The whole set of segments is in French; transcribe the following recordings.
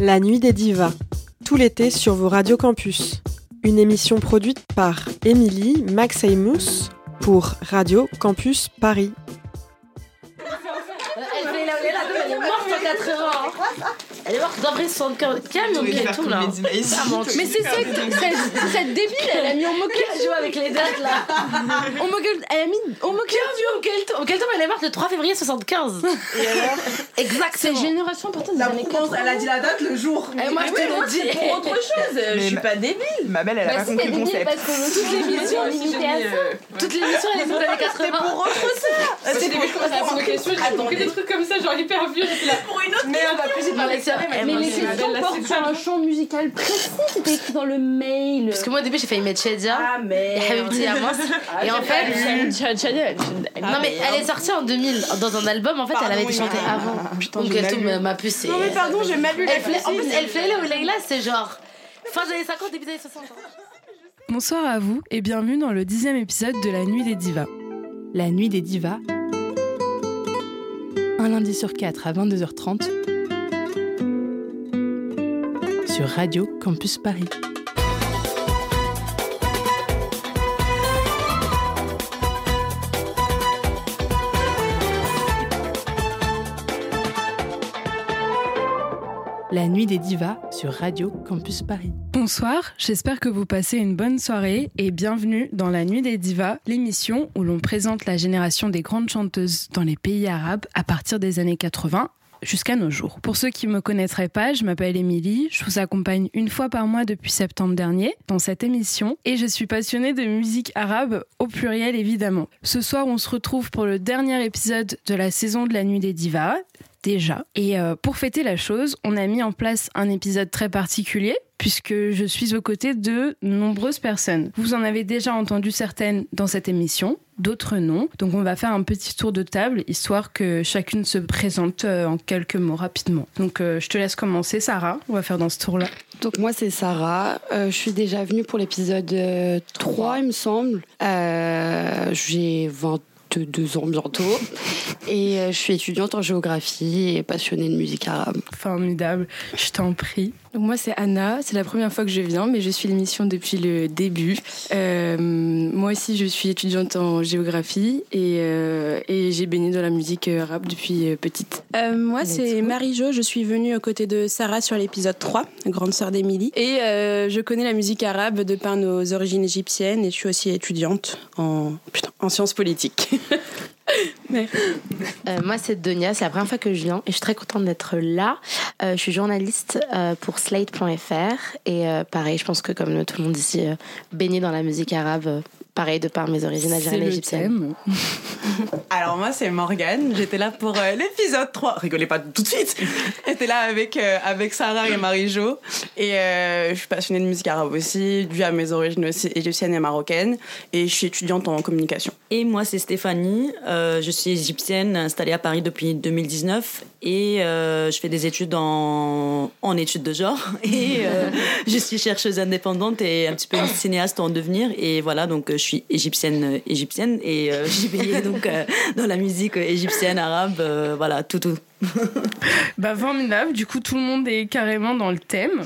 La nuit des divas, tout l'été sur vos radios campus. Une émission produite par Émilie Maxeymous pour Radio Campus Paris. Elle est morte d'après 75. Calme, ok, tout là. Mais c'est ça, cette, débile, elle a mis en moquette. Elle joue avec les dates là. En moquette, elle a mis en moquette. Au quel temps, au quel temps elle est morte le 3 février 75 Et alors C'est génération importante des La années propense, 80. elle a dit la date le jour. Et moi, je te le dis pour autre chose. Je suis pas débile. Ma belle, elle a Bah pas compris le débile concept. parce que toutes les émissions limitées à ça. Toutes les émissions elles sont années 80. Pour autre ça. C'est pour répondre aux questions, j'ai compris des trucs comme ça, genre hyper vieux. pour une autre Mais on va plus y parler mais c'est vrai, Mais moi, les c'est- questions la portent sur un champ musical précis. C'était écrit dans le mail. Parce que moi au début j'ai failli mettre Shedia. Ah, mais. Et Amos. Et en fait. Non mais elle est sortie en 2000 dans un album en fait elle avait été chantée avant. Putain, Donc elle lu. ma puce. Non, mais pardon, j'ai mal lu la Elle fait, en plus elle fait là où Leila c'est genre fin des années 50 début des années 60. Bonsoir à vous et bienvenue dans le dixième épisode de La Nuit des Divas. La Nuit des Divas, un lundi sur quatre à 22h30 sur Radio Campus Paris. La Nuit des Divas sur Radio Campus Paris. Bonsoir, j'espère que vous passez une bonne soirée et bienvenue dans La Nuit des Divas, l'émission où l'on présente la génération des grandes chanteuses dans les pays arabes à partir des années 80 jusqu'à nos jours. Pour ceux qui ne me connaîtraient pas, je m'appelle Émilie, je vous accompagne une fois par mois depuis septembre dernier dans cette émission et je suis passionnée de musique arabe au pluriel évidemment. Ce soir, on se retrouve pour le dernier épisode de la saison de la Nuit des Divas déjà. Et euh, pour fêter la chose, on a mis en place un épisode très particulier puisque je suis aux côtés de nombreuses personnes. Vous en avez déjà entendu certaines dans cette émission, d'autres non. Donc on va faire un petit tour de table histoire que chacune se présente euh, en quelques mots rapidement. Donc euh, je te laisse commencer Sarah, on va faire dans ce tour-là. Donc moi c'est Sarah, Euh, je suis déjà venue pour l'épisode euh, 3 il me semble. Euh, J'ai 22 ans bientôt et je suis étudiante en géographie et passionnée de musique arabe. Formidable, je t'en prie. Donc moi c'est Anna, c'est la première fois que je viens, mais je suis l'émission depuis le début. Euh, moi aussi je suis étudiante en géographie et, euh, et j'ai baigné dans la musique euh, arabe depuis petite. Euh, moi, c'est Marie-Jo. Je suis venue aux côtés de Sarah sur l'épisode 3, grande sœur d'Émilie. Et je connais la musique arabe de par nos origines égyptiennes et je suis aussi étudiante en, putain, en sciences politiques. Euh, moi, c'est Donia, c'est la première fois que je viens et je suis très contente d'être là. Euh, je suis journaliste euh, pour Slate.fr et pareil, je pense que comme tout le monde ici, baignée dans la musique arabe, pareil de par mes origines algériennes et égyptiennes. Alors moi c'est Morgane, j'étais là pour euh, l'épisode 3. Rigolez pas tout de suite. J'étais là avec, euh, avec Sarah et Marie-Jo. Et euh, je suis passionnée de musique arabe aussi, due à mes origines aussi égyptiennes et marocaines. Et je suis étudiante en communication. Et moi, c'est Stéphanie. Euh, je suis égyptienne, installée à Paris depuis 2019. Et euh, je fais des études en, en études de genre. Et euh, je suis chercheuse indépendante et un petit peu une cinéaste en devenir. Et voilà, donc je suis égyptienne, euh, égyptienne. Et euh, j'ai baigné donc euh, dans la musique égyptienne, arabe. voilà, tout, tout. Bah formidable, du coup tout le monde est carrément dans le thème.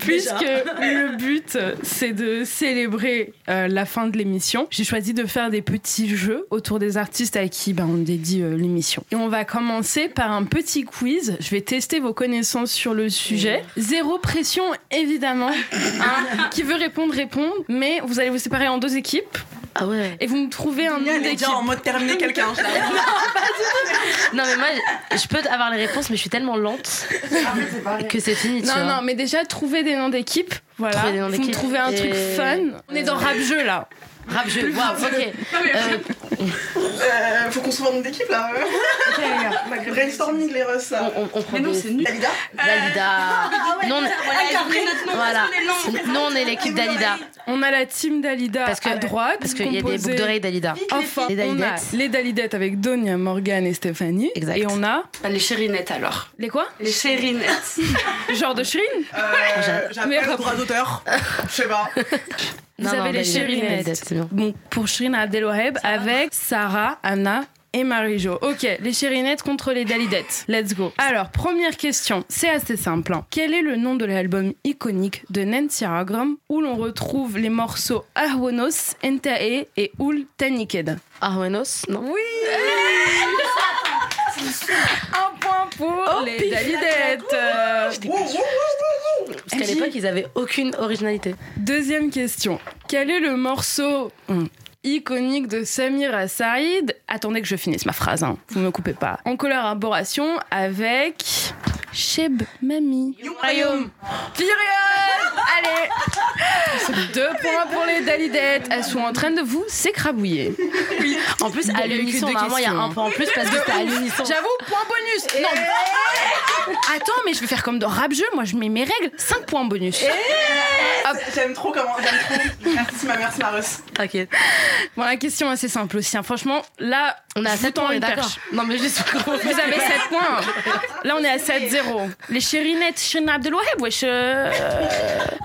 Puisque le but c'est de célébrer euh, la fin de l'émission, j'ai choisi de faire des petits jeux autour des artistes à qui ben, on dédie euh, l'émission. Et on va commencer par un petit quiz. Je vais tester vos connaissances sur le sujet. Zéro pression évidemment. Hein, qui veut répondre répond, mais vous allez vous séparer en deux équipes Ah ouais. et vous me trouvez un nom d'équipe. déjà en mode terminer quelqu'un. je l'avoue. Non mais moi, je peux avoir les réponses, mais je suis tellement lente que c'est fini. tu Non, vois. non, mais déjà, trouver des noms d'équipe. Voilà. Trouver des noms Vous me d'équipe. trouvez un Et- truc fun. On est dans rap jeu là. Rap jeu, waouh, ok. Euh, Euh, faut qu'on se vende d'équipe là. Ok, les gars. Brainstorming les là. on, on, on prend Mais non, des- c'est nul. Dalida Dalida. Non, on- voilà. Nous, on est l'équipe Dalida. On a la team Dalida Parce que- à droite. Parce qu'il y a des boucles d'oreilles Dalida. Enfin, Les on a Dalidettes. les Dalidettes avec Donia, Morgane et Stéphanie. Exact. Et on a Les chérinettes alors. les quoi Les chérinettes. Genre de Shirin Euh, J'appelle le droit d'auteur. Je sais pas. Vous avez les chérinettes. Bon, pour Shirin Abdelwaheb avec Sarah, Anna et Marie-Jo. Ok, les chérinettes contre les dalidettes. Let's go. Alors, première question, c'est assez simple. hein. Quel est le nom de l'album iconique de Nancy Aragram où l'on retrouve les morceaux Arwonos, Entae et Ul Taniked? Arwenos Non. Oui Un point pour les dalidettes. Qu'à l'époque, ils avaient aucune originalité. Deuxième question. Quel est le morceau hum, iconique de Samira Saïd Attendez que je finisse ma phrase, hein. vous me coupez pas. En collaboration avec Cheb Mami. Royaume. Période Allez Deux points pour les Dalidettes. Elles sont en train de vous s'écrabouiller. En plus, à a l'unisson, deux normalement, il y a questions, un point en plus parce que c'était à l'unisson. J'avoue, point bonus Non Attends, mais je vais faire comme dans rap jeu, moi je mets mes règles, 5 points bonus. J'aime trop comment. J'aime trop. Merci ma merci Marus. T'inquiète. Bon, la question est assez simple aussi. hein. Franchement, là, On est à je 7 vous tends points, on est une d'accord. perche. Non, mais juste. Vous avez 7 points. Là, on est à 7-0. Les chérinettes, Shirina Abdelwaheb, wesh. euh,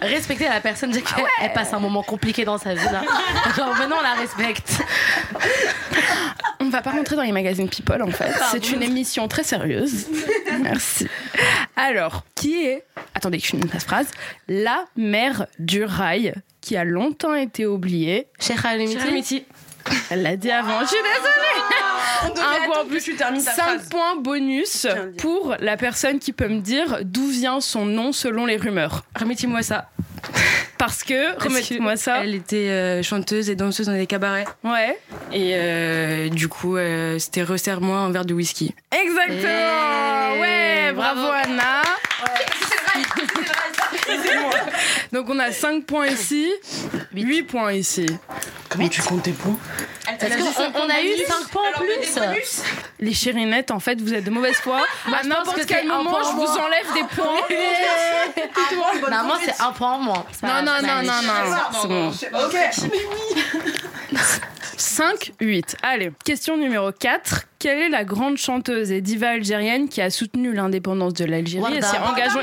Respecter la personne, dire qu'elle elle passe un moment compliqué dans sa vie là. Genre, maintenant, on la respecte. On va pas rentrer dans les magazines People, en fait. C'est une émission très sérieuse. Merci. Alors, qui est, attendez que je finisse ma phrase, la mère du rail qui a longtemps été oubliée? Cheikh Alimiti. Elle l'a dit avant. Je suis désolée. Un point en plus. tu termines ta 5 phrase. points bonus pour la personne qui peut me dire d'où vient son nom selon les rumeurs. Remettez-moi ça. Parce que, remettez-moi ça. Elle était euh, chanteuse et danseuse dans des cabarets. Ouais. Et euh, du coup, euh, c'était resserre-moi un verre de whisky. Exactement. Et Ouais, bravo, bravo. Anna. Donc on a 5 points ici, 8 points ici. Comment tu comptes tes points Parce qu'on on a eu 5 points en plus. Les chérinettes, en fait, vous êtes de mauvaise foi. Moi, à n'importe que quel c'est un moment, je vous enlève des points. Normalement, c'est un point en moins. C'est Non, non, c'est non, non, non. C'est bon. Ok. 5, 8. Allez, question numéro 4. Quelle est la grande chanteuse et diva algérienne qui a soutenu l'indépendance de l'Algérie et s'est engagée...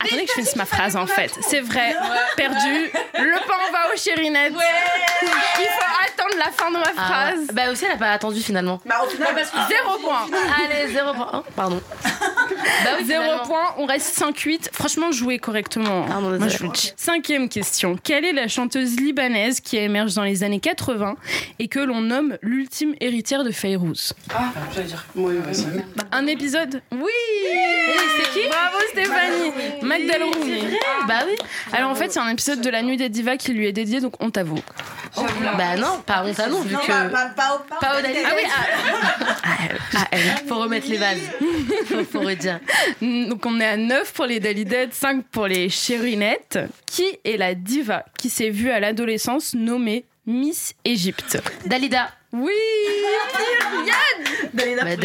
Attendez que je finisse ma phrase en fait. C'est vrai, perdu. Le pain va aux chérinettes. Il faut attendre la fin de ma Ah, phrase. bah aussi, elle a pas attendu finalement. Bah au final, parce que Zéro point. Allez, 0 point. Oh, pardon. Bah oui, Zéro point, on reste 5-8. Franchement, jouez correctement. Pardon, Moi, je. Cinquième question. Quelle est la chanteuse libanaise qui émerge dans les années 80 et que l'on nomme l'ultime héritière de Fayrouz Ah, j'allais dire. Oui, vas-y. Un épisode Oui C'est qui Bravo Stéphanie Magdalene Bah oui. Alors en fait, c'est un épisode de La Nuit des Divas qui lui est dédié, donc on t'avoue. Bah non, pas honte à nous, vu que. pas, au- Pas au Dalida. Ah oui, ah. Ah, elle. Faut remettre les vases. Faut, faut redire. Donc on est à 9 pour les Dalidettes, 5 pour les Chérinettes. Qui est la diva qui s'est vue à l'adolescence nommée Miss Égypte Dalida. Oui Bah, Dalidette.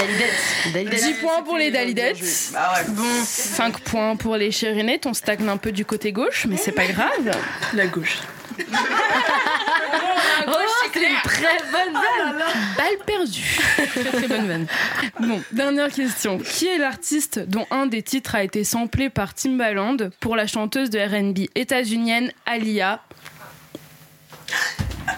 Dalidette. 10 points pour les Dalidettes. Bah ouais. Bon, 5 points pour les Chérinettes. On stagne un peu du côté gauche, mais c'est pas grave. La gauche. Oh, c'est une très bonne vanne. Balle perdue. très très bonne vanne. Bon, dernière question. Qui est l'artiste dont un des titres a été samplé par Timbaland pour la chanteuse de R&B états-unienne Alia?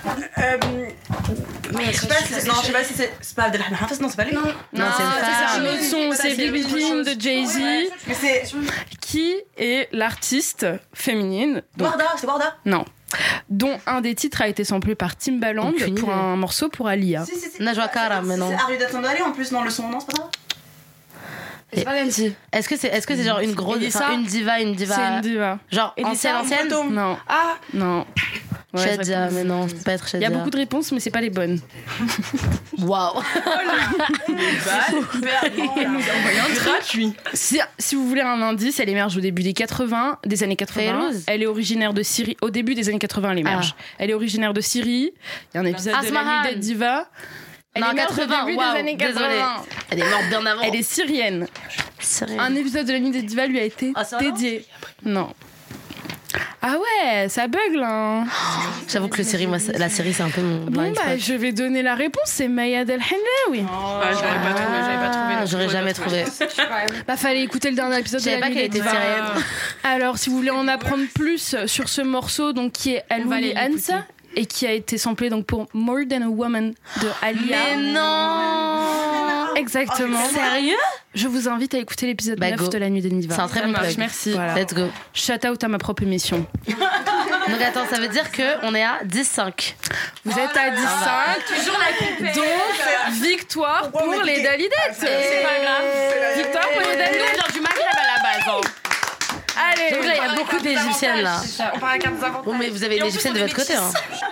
Je sais pas si c'est- non, je sais pas si c'est. C'est pas Abdelrahman Hafez, non, c'est pas lui. Non, Non, c'est un autre son, c'est Pin chose. de Jay-Z. Mais c'est. Qui est l'artiste féminine Warda, c'est Warda. Non. Dont un des titres a été samplé par Timbaland Aucune pour idée. un morceau pour Alia. Si, si, si. Najwa Karam, mais non. C'est Arida Tandali en plus, non, le son, non, c'est pas ça C'est pas Nancy. Est-ce que c'est est-ce que c'est genre une grosse une diva une diva C'est une diva. genre ancienne ancienne? Non. Ah Non. Ouais, Shadia, mais non, c'est pas être Il y Shadia. a beaucoup de réponses, mais c'est pas les bonnes. Waouh. Gratuit. Si, si vous voulez un indice, elle émerge au début des 80, des années 80. Fayrouz. Elle est originaire de Syrie. Au début des années 80, elle émerge. Elle est originaire de Syrie. Il y a un épisode de la nuit des divas. Elle Non, émerge 80, au début des années 80. désolée. Elle est morte bien avant. Elle est syrienne. Sérieux. Un épisode de la nuit des divas lui a été Ah, dédié. Non. Ah ouais, ça bug là. hein. J'avoue que le série, moi, c'est- la série, c'est un peu mon Bon bah spot. je vais donner la réponse, c'est Maya Del Hendawi. Ah, j'aurais pas trouvé, j'avais pas trouvé. Ah, J'aurais jamais trouvé. Bah fallait écouter le dernier épisode Je de savais la pas qu'elle était syrienne. Alors si vous voulez en apprendre plus sur ce morceau donc qui est aller Ansa, et qui a été samplé donc pour More Than a Woman de Alia. Mais non Exactement. Sérieux? Je vous invite à écouter l'épisode Bah, 9 go. de La Nuit des Niva. C'est un très bon plug. Merci. Let's go. Shout out à ma propre émission. Donc attends, ça veut dire qu'on est à 10-5. Vous êtes à 10 Toujours la Donc, victoire on pour les Dalidettes. C'est pas grave. Victoire pour les Dalidettes. Genre du Maghreb à la base. Allez, Donc là, il y a beaucoup d'égyptiennes là. On parle avec un des avantages. Bon, mais vous avez une égyptienne de votre côté. Hein.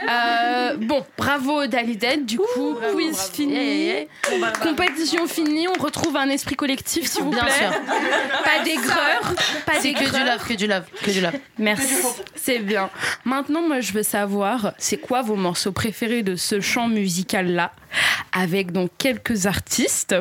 Euh, bon, bravo Dalidettes. Du coup, quiz fini. Yeah, yeah, Compétition finie. On retrouve un esprit collectif, s'il vous Bien plaît. sûr. Pas d'aigreur. Pas C'est que du love, que du love, que du love. Merci. C'est bien. Maintenant, moi, je veux savoir, c'est quoi vos morceaux préférés de ce chant musical-là, avec donc quelques artistes.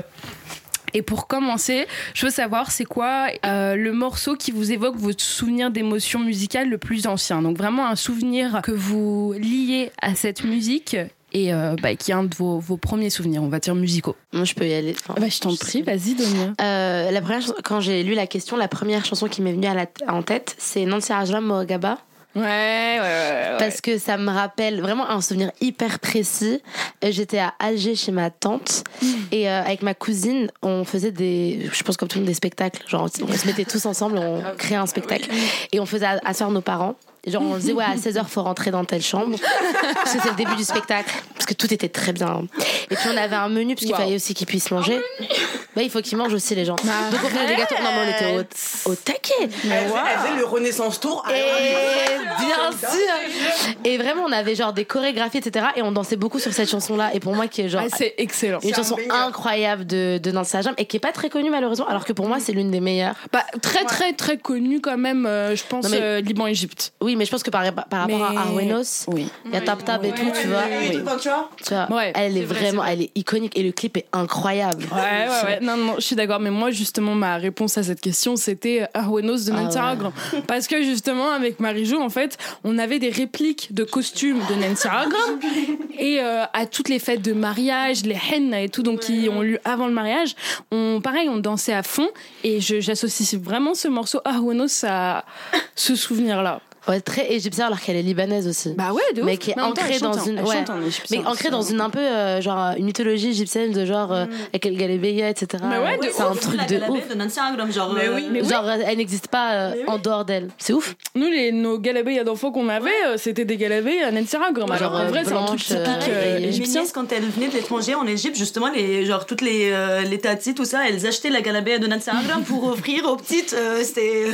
Et pour commencer, je veux savoir, c'est quoi euh, le morceau qui vous évoque votre souvenir d'émotion musicale le plus ancien? Donc vraiment un souvenir que vous liez à cette musique et euh, bah, qui est un de vos, vos premiers souvenirs, on va dire musicaux. Moi, je peux y aller. Enfin, Bah, je t'en prie, vas-y, Donia. Euh, la première, quand j'ai lu la question, la première chanson qui m'est venue à la en tête, c'est Nancy Arjula Morgaba. Ouais, ouais, ouais. ouais. Parce que ça me rappelle vraiment un souvenir hyper précis. J'étais à Alger chez ma tante et euh, avec ma cousine, on faisait des, je pense comme tout le monde, des spectacles. Genre, on se mettait tous ensemble, on créait un spectacle et on faisait asseoir nos parents. Genre, on disait, ouais, à 16h, faut rentrer dans telle chambre. Parce que c'est le début du spectacle. Parce que tout était très bien. Et puis, on avait un menu, parce qu'il Wow. fallait aussi qu'ils puissent manger. Bah, il faut qu'ils mangent aussi, les gens. Donc, on faisait des gâteaux. Non, mais on était au, au taquet. Elle faisait- elle faisait le Renaissance Tour. Et bien sûr. Et vraiment, on avait genre des chorégraphies, etc. Et on dansait beaucoup sur cette chanson-là. Et pour moi, qui est genre Ah, c'est excellent. une chanson incroyable de, de Nancy Ajam et qui est pas très connue malheureusement, alors que pour moi, c'est l'une des meilleures. Bah, très, très, très connu quand même, euh, je pense, mais- euh, Liban-Égypte. Oui, mais je pense que par, par rapport à Arwenos, Oui. il y a Tap Tap et tout, tu vois. Tu Ouais, elle est, vrai, vraiment, vrai. elle est iconique et le clip est incroyable. Ouais, ouais, ouais. Non, non, je suis d'accord. Mais moi, justement, ma réponse à cette question, c'était Arwenos de Ah Nancy ouais. Aragran. Parce que, justement, avec Marie-Jo, en fait, on avait des répliques de costumes de Nancy Aragran. et euh, à toutes les fêtes de mariage, les henna et tout, donc qui ont lieu avant le mariage, on, pareil, on dansait à fond. Et j'associe vraiment ce morceau Arwenos à ce souvenir-là. Ouais, très égyptienne alors qu'elle est libanaise aussi. Bah ouais, de ouf. mais qui est Mais temps, ancrée elle chante dans une ouais. mais ancrée dans un peu euh, genre une mythologie égyptienne de genre euh, avec El Galebeya etc Mais ouais, de c'est un truc la de ouf de Nancy genre. Mais euh, oui. Mais oui. genre elle n'existe pas euh, en dehors d'elle c'est ouf Nous, les, nos galabés d'enfants qu'on avait, c'était des galabés à Nancy. Genre, Alors, en vrai, c'est un truc typique égyptien. quand elles venaient de l'étranger en Égypte, justement, les, genre toutes les, euh, les tatis, tout ça, elles achetaient la galabée de Nancy Argram pour offrir aux petites. euh, C'était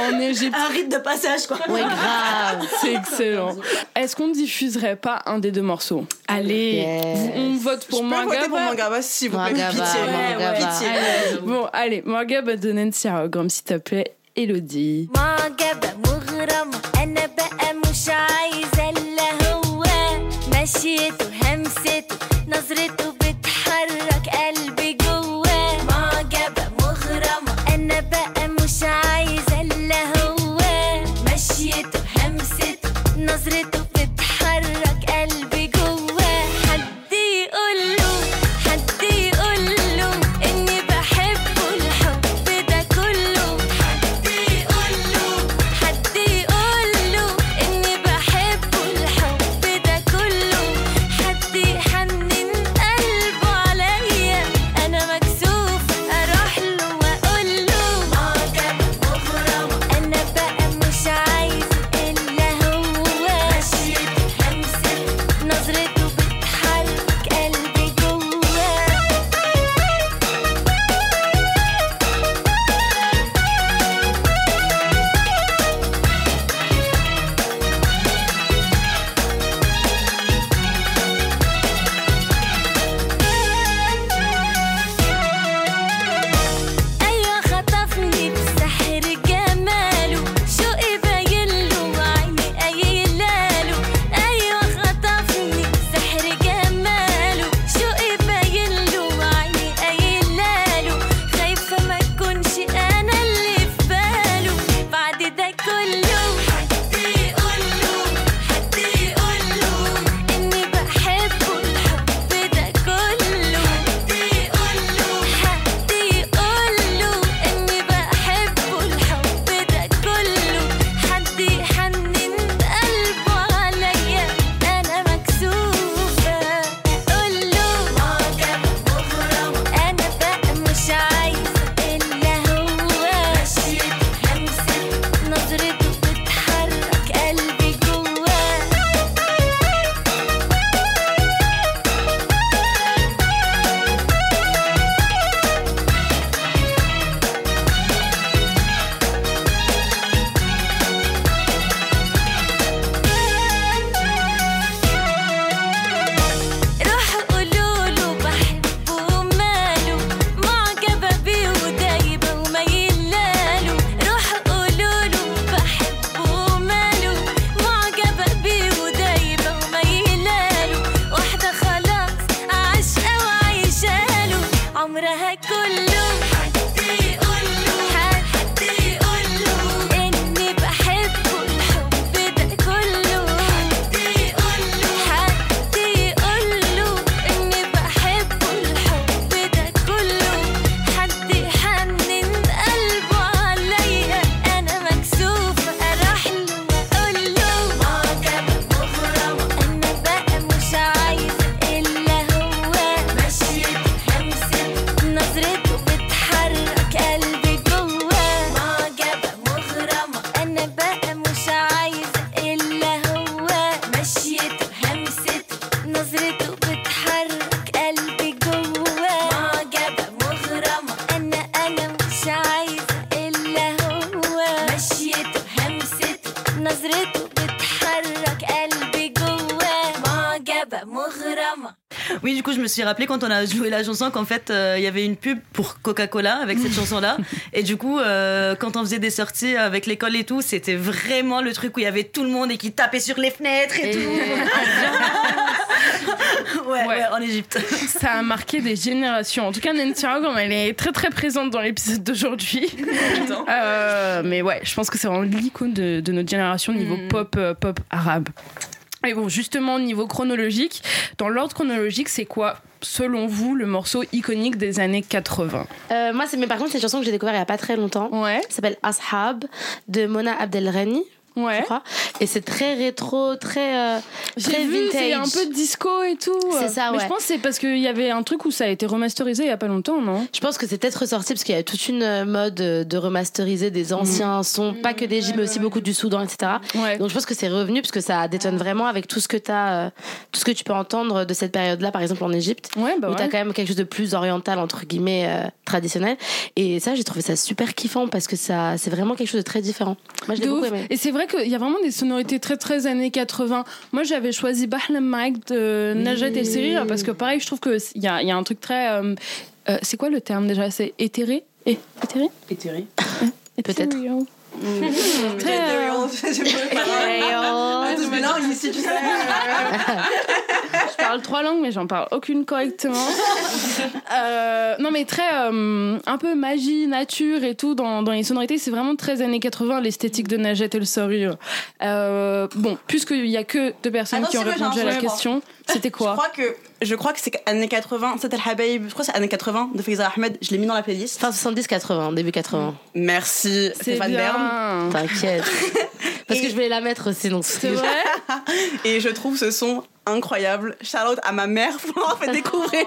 En Égypte. un rite de passage, quoi. Ouais, grave. C'est excellent. Est-ce qu'on ne diffuserait pas un des deux morceaux? Allez, on vote pour Je Mangaba. Je voter pour Mangaba, s'il vous pitié. Mangaba. pitié. Allez. Bon, allez, Mangaba de Nancy Rogram, s'il te plaît. Elodie. Mangaba, suis rappelé quand on a joué la chanson qu'en fait, euh, il y avait une pub pour Coca-Cola avec cette chanson-là. Et du coup, euh, quand on faisait des sorties avec l'école et tout, c'était vraiment le truc où il y avait tout le monde et qui tapait sur les fenêtres et, tout. ouais, ouais, en Égypte. Ça a marqué des générations. En tout cas, Nancy Hogan, elle est très très présente dans l'épisode d'aujourd'hui. Euh, mais ouais, je pense que c'est vraiment l'icône de, de notre génération niveau pop, euh, pop arabe. Et bon, justement, niveau chronologique, dans l'ordre chronologique, c'est quoi, selon vous, le morceau iconique des années 80 Euh, moi, c'est mais par contre, c'est une chanson que j'ai découvert il y a pas très longtemps. Ouais. S'appelle Ashab de Mona Abdelrani. Ouais. Je crois. Et c'est très rétro, très, euh, très vu, vintage. c'est un peu disco et tout. C'est ça, Mais ouais. je pense que c'est parce qu'il y avait un truc où ça a été remasterisé il y a pas longtemps, non? Je pense que c'est peut-être ressorti parce qu'il y a toute une euh, mode euh, de remasteriser des anciens sons, pas que d'Égypte, mais aussi beaucoup du Soudan, etc. Ouais. Donc je pense que c'est revenu parce que ça détonne vraiment avec tout ce que t'as, euh, tout ce que tu peux entendre de cette période-là, par exemple en Égypte, Ouais, bah où ouais. t'as quand même quelque chose de plus oriental entre guillemets euh, traditionnel. Et ça, j'ai trouvé ça super kiffant parce que ça, c'est vraiment quelque chose de très différent. Moi, je l'ai beaucoup aimé. Et c'est vrai qu'il y a vraiment des sonorités très très années 80. Moi j'avais choisi Bahlam Mike de Najat El Serir parce que pareil, je trouve qu'il y a, il y a un truc très. euh, euh, c'est quoi le terme déjà? C'est éthéré? Eh, Éthéré? Éthéré. Peut-être. Tu mélanges ici, tu sais. je parle trois langues, mais j'en parle aucune correctement. Euh, non, mais très euh, un peu magie, nature et tout dans, dans les sonorités. C'est vraiment très années 80, l'esthétique de Najat El Sarir. Euh, bon, puisqu'il y a que deux personnes Attends, qui ont répondu à la question, c'était Je quoi crois que je crois que c'est années 80. C'était le Habaib. Je crois que c'est années 80 de Faiza Ahmed. Je l'ai mis dans la playlist. Fin 70-80, début 80. Merci C'est Stéphane Bern. Bien. T'inquiète. Parce que je voulais la mettre aussi, donc C'est vrai Et je trouve ce son incroyable. Out à ma mère pour l'avoir fait découvrir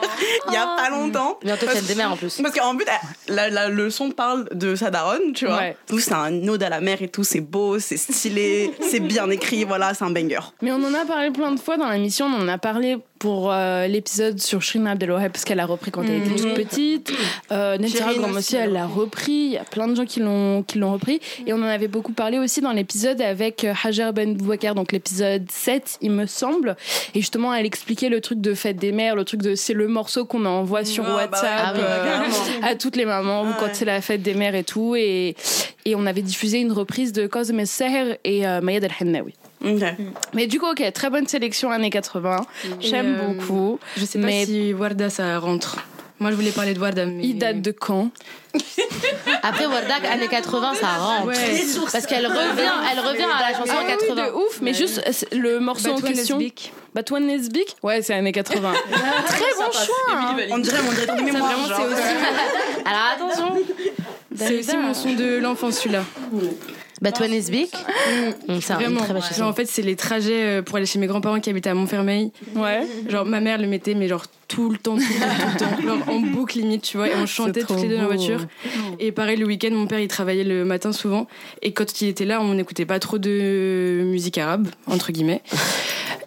il y a pas longtemps. Bientôt Parce- fête des mères en plus. Parce qu'en but, elle- la, la- le son parle de sa daronne, tu vois. Ouais. Tout, c'est un ode à la mère et tout, c'est beau, c'est stylé, c'est bien écrit, voilà, c'est un banger. Mais on en a parlé plein de fois dans l'émission. On en a parlé pour euh, l'épisode sur Shirin Abdelwaheb parce qu'elle a repris quand elle était toute petite. Euh, Ragam aussi, elle l'a repris. Il y a plein de gens qui l'ont qui l'ont repris. Et on en avait beaucoup parlé aussi dans l'épisode avec euh, Hajar Ben Boubacar, donc l'épisode 7, il me semble. Et justement, elle expliquait le truc de fête des mères, le truc de c'est le morceau qu'on envoie sur Ah, bah ouais. WhatsApp Ah oui, euh, à toutes les mamans Ah quand ouais. c'est la fête des mères et tout. Et, et on avait diffusé une reprise de Cosme Seher et euh, Mayad El Hennaoui. Ok. Mais du coup, ok, très bonne sélection années 80. J'aime euh, beaucoup. Je sais pas Mais- si Warda ça rentre. Moi je voulais parler de Warda, mais. Il date de quand Après Wardak, années 80, ça rentre. Ouais. Parce qu'elle revient, elle revient à la chanson Ah en oui, 80. de ouf, mais juste le morceau en question. Lesbique. Batouane Ouais, c'est années 80. Très bon choix. hein. On dirait mon de mémoire. Vraiment, c'est aussi, Alors attention. c'est aussi mon son de l'enfance celui-là. Bah, toi, Nesbic. Mm, une Vraiment. très Genre, en fait, c'est les trajets euh, pour aller chez mes grands-parents qui habitaient à Montfermeil. Ouais. Genre, ma mère le mettait, mais genre tout le temps, tout le temps, tout le temps. Genre, en boucle limite, tu vois. Et on chantait toutes les deux dans la voiture. Et pareil, le week-end, mon père, il travaillait le matin souvent. Et quand il était là, on n'écoutait pas trop de musique arabe, entre guillemets.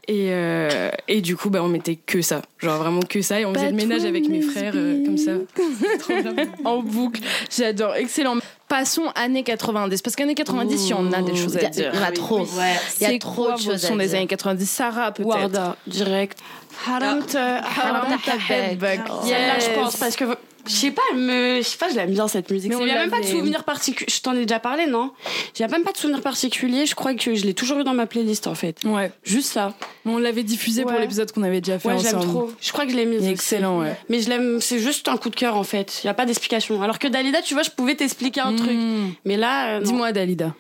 Et, euh, et du coup, bah, on mettait que ça. Genre vraiment que ça. Et on faisait le ménage avec mes frères, euh, comme ça. En boucle. J'adore. Excellent. Passons années 90. Parce qu'années 90, il y en a des choses à dire. Il y en a trop. Il y C'est a trop de choses à sons des années 90 Sarah, peut-être Warda, direct. Haram haram. Celle-là, je pense, parce que je sais pas, me, je sais pas, je l'aime bien cette musique. Il y a même pas de souvenir particulier. Je t'en ai déjà parlé, non? J'ai même pas de souvenir particulier. Je crois que je l'ai toujours eu dans ma playlist en fait. Ouais. Juste ça. On l'avait diffusé pour l'épisode qu'on avait déjà fait Ouais, j'aime trop. Je crois que je l'ai mise. Excellent, ouais. Mais je l'aime, c'est juste un coup de cœur en fait. Il y a pas d'explication. Alors que Dalida, tu vois, je pouvais t'expliquer un truc. Mmh. Mais là, euh. Dis-moi, Dalida.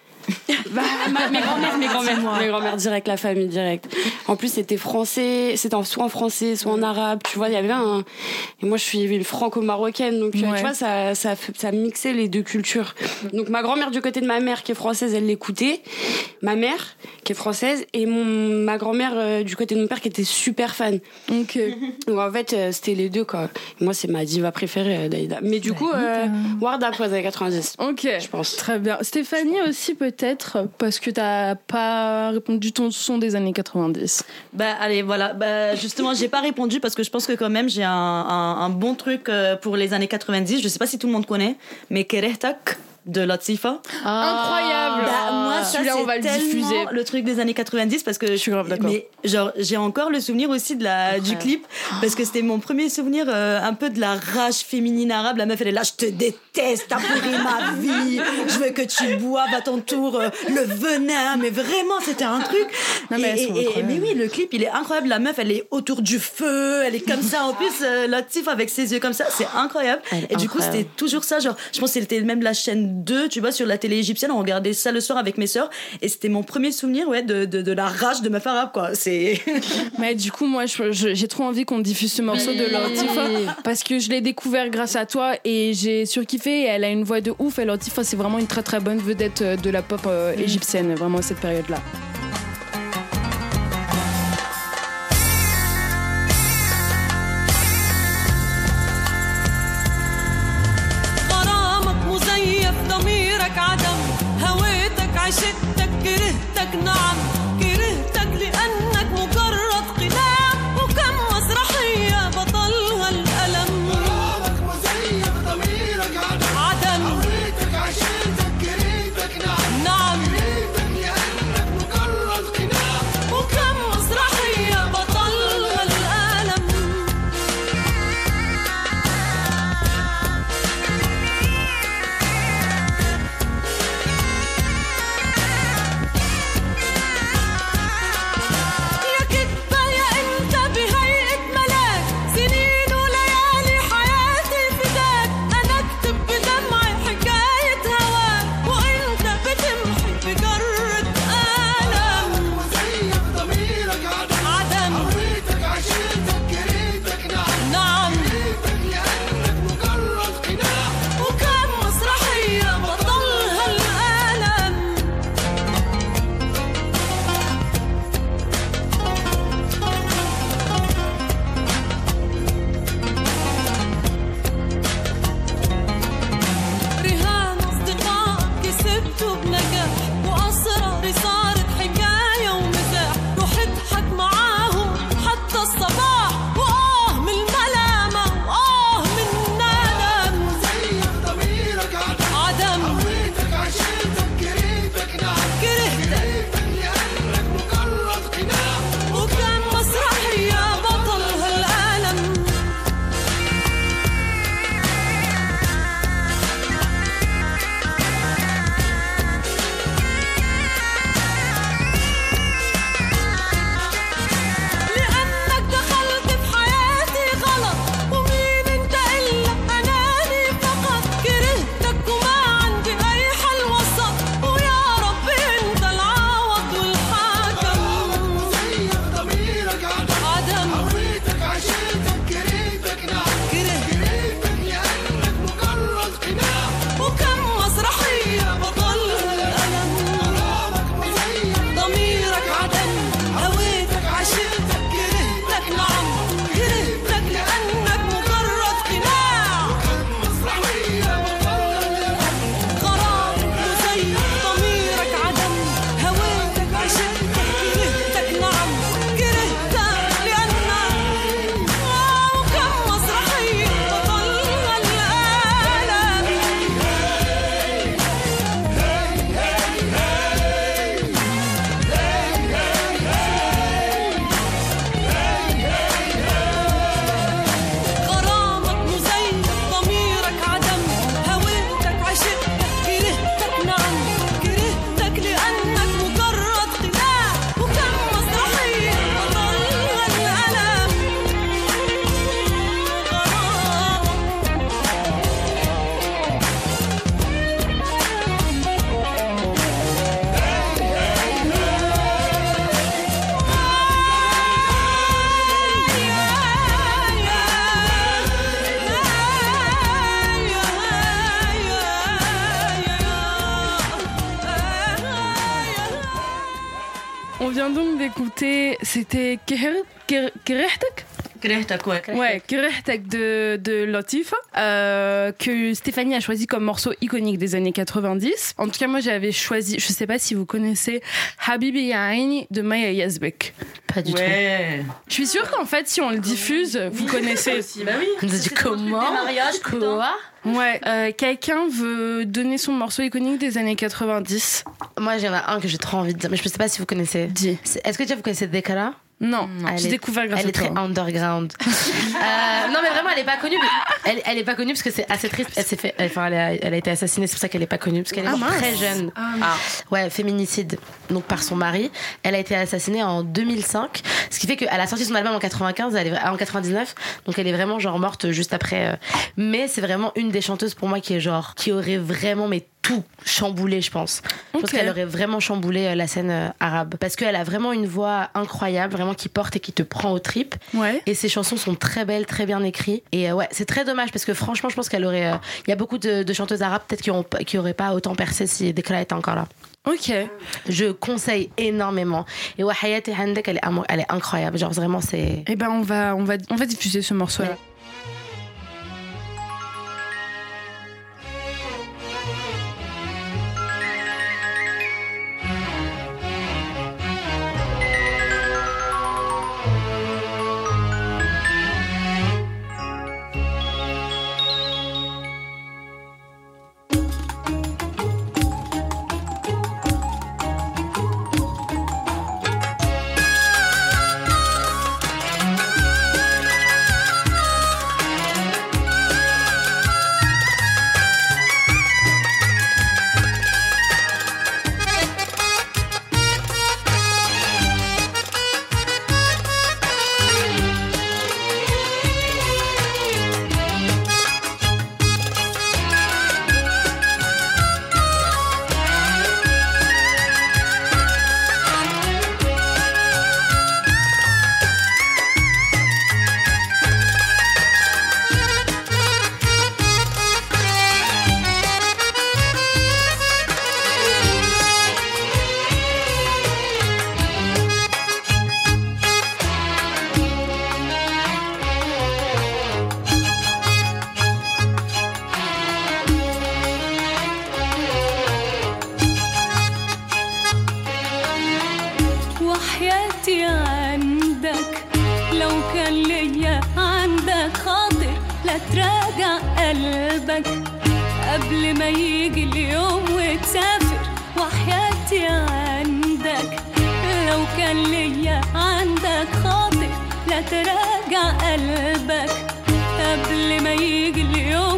Bah, ma- mes grand-mères, mes grand-mères, mes grand-mères direct, la famille direct. En plus, c'était français, c'était soit en français, soit en arabe. Tu vois, il y avait un. Et moi, je suis une franco-marocaine, donc euh, Ouais. tu vois, ça, ça, ça mixait les deux cultures. Donc ma grand-mère du côté de ma mère qui est française, elle l'écoutait. Ma mère qui est française et mon ma grand-mère euh, du côté de mon père qui était super fan. Ok. Donc en fait, euh, c'était les deux quoi. Et moi, c'est ma diva préférée, euh, Daïda. Mais du coup, euh, Warda pour les années 90. Ok. Je pense. Très bien. Stéphanie aussi, peut-être, parce que t'as pas répondu ton son des années 90. Bah allez, voilà. Bah, justement, j'ai pas répondu parce que je pense que quand même j'ai un, un, bon truc euh, pour les années 90. Je sais pas si tout le monde connaît, mais Kerehtak de Latifa. Incroyable. Bah, moi, ça, Celui-là, on va c'est le diffuser. le truc des années 90 parce que je suis grave d'accord. Mais genre, j'ai encore le souvenir aussi de la, du clip parce que c'était mon premier souvenir euh, un peu de la rage féminine arabe. La meuf, elle est là, je te déteste, t'as pourri ma vie, je veux que tu boives à ton tour euh, le venin. Mais vraiment, c'était un truc. Non, mais Et- elles sont et- et- incroyables. mais oui, le clip, il est incroyable. La meuf, elle est autour du feu, elle est comme ça. En plus, euh, Latif avec ses yeux comme ça, c'est incroyable. Elle Et du coup, c'était toujours ça. Genre, je pense que c'était même la chaîne 2, tu vois, sur la télé égyptienne. On regardait ça le soir avec mes sœurs. Et c'était mon premier souvenir, ouais, de, de, de la rage de meuf arabe, quoi. C'est. Mais du coup, moi, j'ai trop envie qu'on diffuse ce morceau de Latifah parce que je l'ai découvert grâce à toi et j'ai surkiffé. Et Elle a une voix de ouf. Et Latifah, c'est vraiment une très très bonne vedette euh, de la pop euh, égyptienne, vraiment à cette période-là. I said. On vient donc d'écouter. C'était Kerehtek Kerehtak, ouais. Ouais, Kerehtak de, de Latif, euh, que Stéphanie a choisi comme morceau iconique des années 90. En tout cas, moi, j'avais choisi, je sais pas si vous connaissez Habibi Aini de Maya Yazbek. Pas du ouais. tout. Je suis sûre qu'en fait, si on le diffuse, vous connaissez. aussi. Bah oui. On dit comment Quoi Ouais, euh, quelqu'un veut donner son morceau iconique des années 90 Moi, j'en ai un que j'ai trop envie de dire, mais je sais pas si vous connaissez. Dis. Est-ce que déjà vous connaissez Dekala non, Elle j'ai découvert grâce Elle à est très underground. Euh, non, mais vraiment, elle est pas connue. Elle, elle est pas connue parce que c'est assez triste. Elle s'est fait, enfin, elle a, elle a été assassinée. C'est pour ça qu'elle est pas connue parce qu'elle est Ah, mince. très jeune. Ah. Ouais, féminicide. Donc par son mari. Elle a été assassinée en 2005. Ce qui fait qu'elle a sorti son album en 95, elle est, en 99. Donc elle est vraiment genre morte juste après. euh. Mais c'est vraiment une des chanteuses pour moi qui est genre qui aurait vraiment mais tout chamboulé, je pense. Je pense qu'elle aurait vraiment chamboulé euh, la scène euh, arabe. Parce qu'elle a vraiment une voix incroyable, vraiment qui porte et qui te prend aux tripes. Et ses chansons sont très belles, très bien écrites. Et euh, ouais, c'est très dommage parce que franchement, je pense qu'elle aurait. Il y a beaucoup de, chanteuses arabes peut-être qui, qui pas autant percé si Dekla était encore là. Ok. Je conseille énormément. Et ouais, et Handek, elle est, elle est incroyable. Genre vraiment, c'est. Eh ben, on va, on va, on va diffuser ce morceau-là. قبل ما يجي اليوم وتسافر وحياتي عندك. لو كان ليا عندك خاطر لا تراجع قلبك. قبل ما يجي اليوم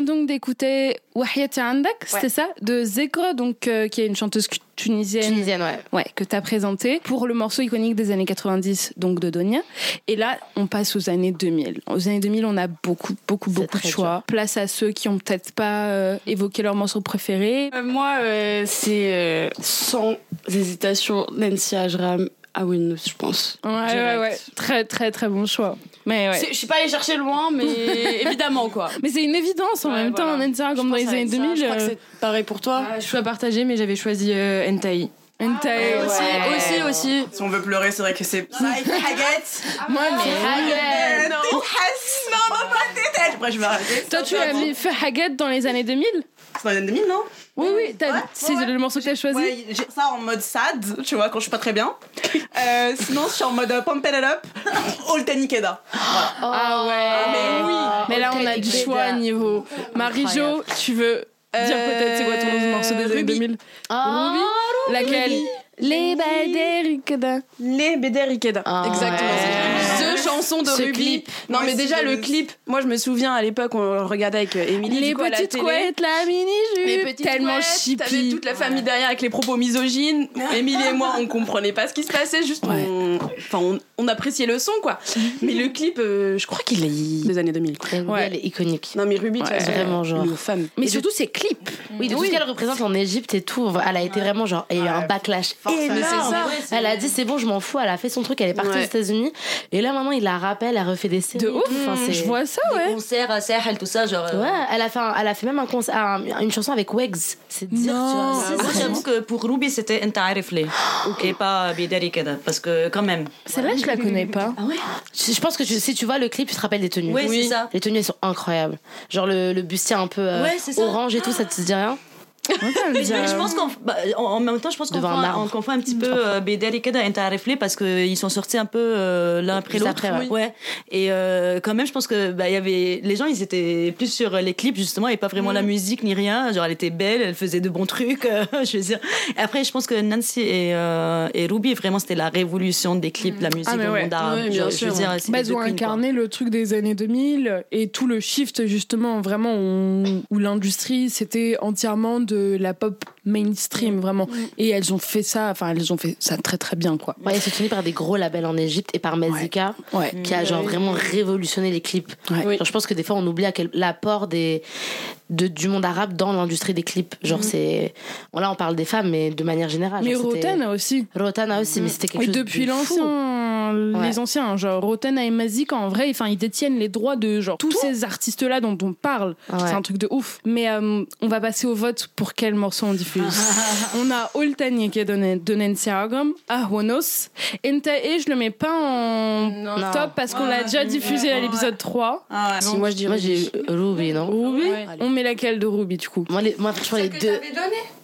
vient donc d'écouter Wahyati Andak, c'était ça De Zekra, donc, euh, qui est une chanteuse tunisienne. Tunisienne, ouais. Ouais, que tu as présenté pour le morceau iconique des années 90, donc de Donia. Et là, on passe aux années 2000. Aux années 2000, on a beaucoup, beaucoup, beaucoup de choix. Place à ceux qui ont peut-être pas euh, évoqué leur morceau préféré. Euh, moi, euh, c'est euh, sans hésitation Nancy Ajram à Windows, je pense. Ouais, ouais, Direct. ouais. Très, très, très bon choix. Mais ouais. Je suis pas allée chercher loin, mais évidemment, quoi. Mais c'est une évidence en Ouais, même temps, Je comme dans les années ça. 2000. Je crois que euh, c'est pareil pour toi. Ah, je suis à partager, mais j'avais choisi euh, Entai. Entai, Aussi, ouais. aussi, aussi. Si on veut pleurer, c'est vrai que c'est. Haggett. Moi, mais. Haggett. Non, non, non, pas tes têtes. Après, je vais arrêter. Toi, tu as mis fait Haggett dans les années 2000 C'est dans les années 2000, non? Oui, oui. t'as- Ouais, c'est ouais, le morceau que t'as choisi Ouais, j'ai ça en mode sad, tu vois, quand je suis pas très bien. Euh, sinon, je suis en mode euh, pump it up, Old Nikeda. Voilà. Ah ouais. mais oui. Mais là, on a du choix niveau. Marie-Jo, tu veux dire peut-être c'est quoi ton morceau des années Ruby. 2000 Ah, Ruby? Laquelle? Les Badéricada. Les BD Rikeda. Ah, Exactement. ouais. The chanson de Ce Ruby. clip. Non, Moi mais déjà, le clip, moi je me souviens à l'époque, on le regardait avec euh, Émilie. Les coup, petites couettes, la Les mini-jupe. petites Tellement couettes, T'avais toute la famille derrière avec les propos misogynes. Émilie et moi, on comprenait pas ce qui se passait, juste on, enfin, on, on appréciait le son, quoi. Mais le clip, euh, je crois qu'il est des années 2000. Quoi. Ouais. elle est iconique. Non, mais Ruby, de Ouais, façon, vraiment, genre. une femme. Mais Et de- surtout, ses clips. Oui, de tout ce qu'elle représente en Égypte et tout, elle a été vraiment genre, il y a eu un backlash énorme. c'est ça. Elle a dit c'est bon, je m'en fous, elle a fait son truc, elle est partie aux États-Unis. Et là maintenant, il la rappelle, elle refait des séries. De ouf. Enfin, c'est- Je vois ça, Des ouais. concerts à Sahel, tout ça, genre. euh, Ouais, elle a fait, un- elle a fait même un concert, un- une chanson avec Wegs. C'est dire, Non. tu vois. C'est- c'est- j'avoue que pour Ruby, c'était Enta Arifli et pas Bidari Keda. Parce que, quand même. Celle-là, je la connais pas. Ah ouais? Je je pense que tu- si tu vois le clip, tu te rappelles des tenues. Oui, c'est ça. Les tenues, elles sont incroyables. Genre le, le bustier un peu euh, Ouais, c'est orange et tout, ça te dit rien? Mais je, je pense qu'en bah, en, même temps, je pense qu'on confond, confond un petit peu euh, et Enta Arifli parce qu'ils sont sortis un peu euh, l'un après l'autre. après, ouais. Et euh, quand même, je pense que bah, il y avait les gens, ils étaient plus sur les clips justement et pas vraiment la musique ni rien. Genre, elle était belle, elle faisait de bons trucs. euh, je veux dire. Et après, je pense que Nancy et, euh, et Ruby, vraiment, c'était la révolution des clips, de la musique Ah, ouais. le monde arabe. Ouais, je sûr. veux dire, Bah, ils ont quoi. incarné le truc des années 2000 et tout le shift justement vraiment où, où l'industrie c'était entièrement de la pop mainstream vraiment. Et elles ont fait ça enfin elles ont fait ça très très bien quoi. Ouais, ils sont par des gros labels en Égypte et par Mezika, ouais. qui a genre vraiment révolutionné les clips. Ouais. Genre, je pense que des fois, on oublie à quel l'apport des de, du monde arabe dans l'industrie des clips. Genre, c'est bon, là, on parle des femmes, mais de manière générale. mais Roten aussi Rotana aussi, mais c'était quelque et chose depuis de l'ancien Ouais. les anciens hein, genre Roten et Mazik en vrai enfin ils détiennent les droits de genre tous ces artistes là dont on parle Ouais. c'est un truc de ouf mais euh, on va passer au vote pour quel morceau on diffuse on a Oltani qui est donné de Nancy Argam Ahwanos Entae je le mets pas en Non. top parce qu'on l'a déjà diffusé à l'épisode 3 Ah ouais. Si, moi je dirais. Moi, j'ai Ruby, non Ruby Ouais. on met laquelle de Ruby du coup Moi, les, moi franchement, les deux.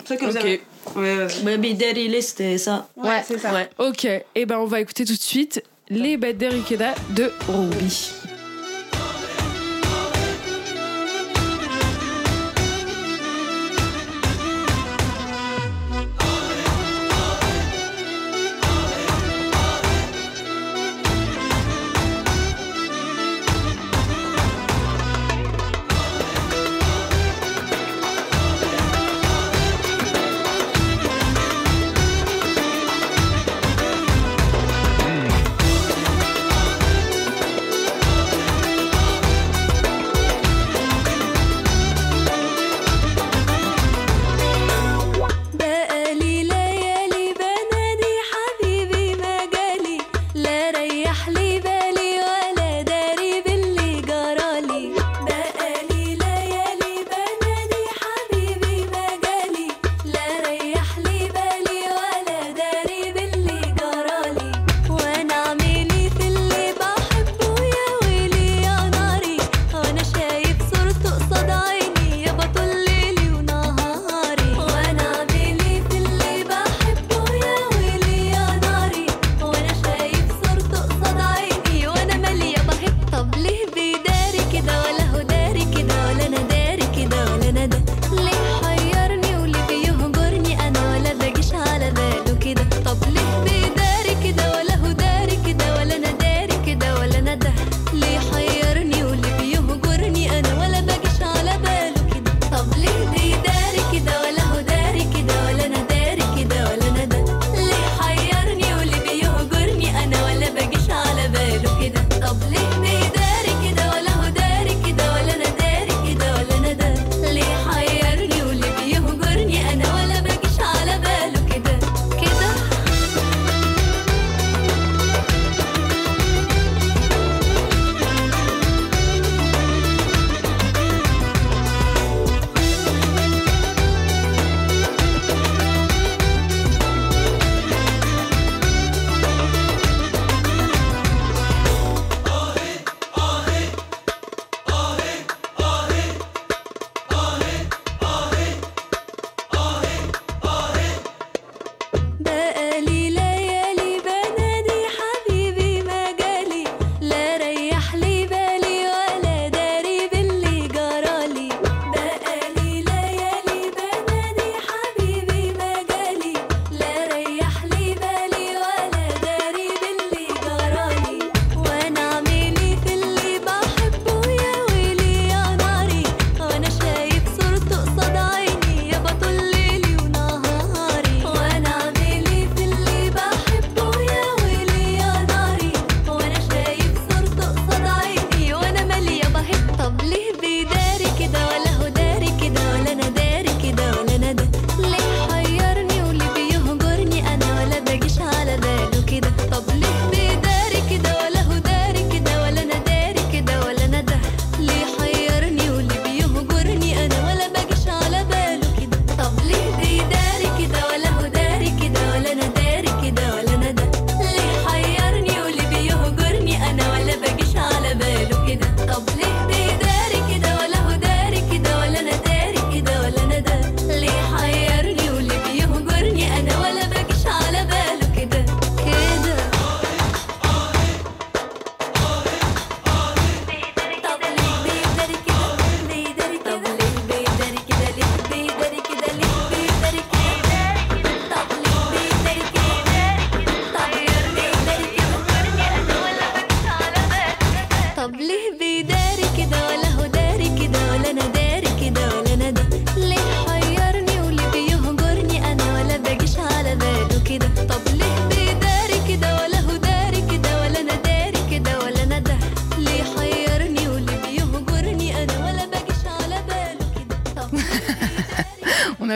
C'est que vous Ok. avez- Ouais. Ouais, Bidari, Lee, c'était ça. Ouais, c'est ça. Ouais. ok et ben on va écouter tout de suite les bêtes d'Erikeda de Ruby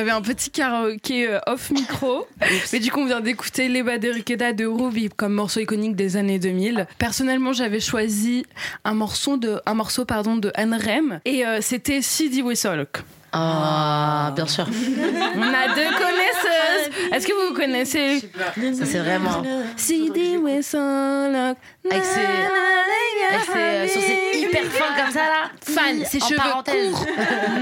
avait un petit karaoké euh, off micro. Mais du coup, on vient d'écouter Les Baderikeda de Ruby comme morceau iconique des années 2000. Personnellement, j'avais choisi un morceau de, un morceau, pardon, de Anne Rem et euh, c'était Sidi Wissolok. Ah, bien sûr. On a deux connaisseuses. Est-ce que vous connaissez? Ça, c'est vraiment. Sidi. Avec ses, avec ses euh, hyper fins comme ça là. Fan, ses En cheveux parenthèse. courts,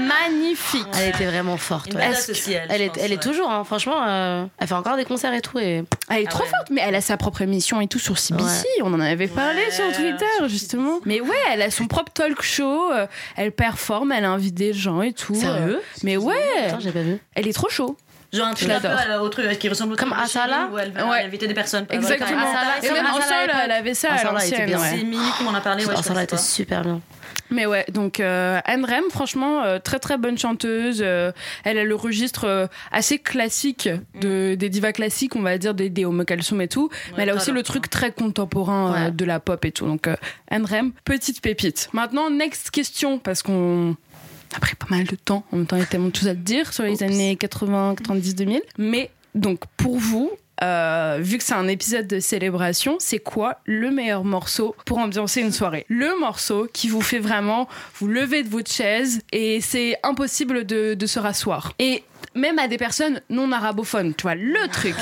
magnifique. Elle était vraiment forte. Ouais. badass aussi, elle, est, pense, elle est ouais. toujours, hein, franchement, euh, elle fait encore des concerts et tout. Et... Elle est trop forte, mais elle a sa propre émission et tout sur CBC. Ouais. On en avait parlé sur Twitter, justement. Mais ouais, elle a son propre talk show. euh, Elle performe, elle invite des gens et tout. Sérieux Mais ouais, Putain, j'ai pas vu. elle est trop chaud. Genre un truc Je un peu à la- au truc qui ressemble au Comme truc Asala où elle va Ouais. inviter des personnes. Exactement. Asala, Et même en Asala elle avait ça à Asala, elle était l'ancienne. C'est Mimi qui m'en a parlé. Connaissais était super bien. Mais ouais, donc euh, Anne Rem, franchement, euh, très très bonne chanteuse. euh, elle a le registre euh, assez classique de, des divas classiques, on va dire, des, des Homo Kalsum et tout. mais elle a aussi le truc très contemporain euh, Ouais. de la pop et tout. Donc euh, Anne Rem, petite pépite. Maintenant, next question, parce qu'on a pris pas mal de temps. En même temps, il y a tellement de choses à te dire sur les Oups. années 80, 90, 2000. Mais donc, pour vous, euh, vu que c'est un épisode de célébration, c'est quoi le meilleur morceau pour ambiancer une soirée? Le morceau qui vous fait vraiment vous lever de votre chaise et c'est impossible de, de se rasseoir. Et même à des personnes non arabophones, tu vois, le truc.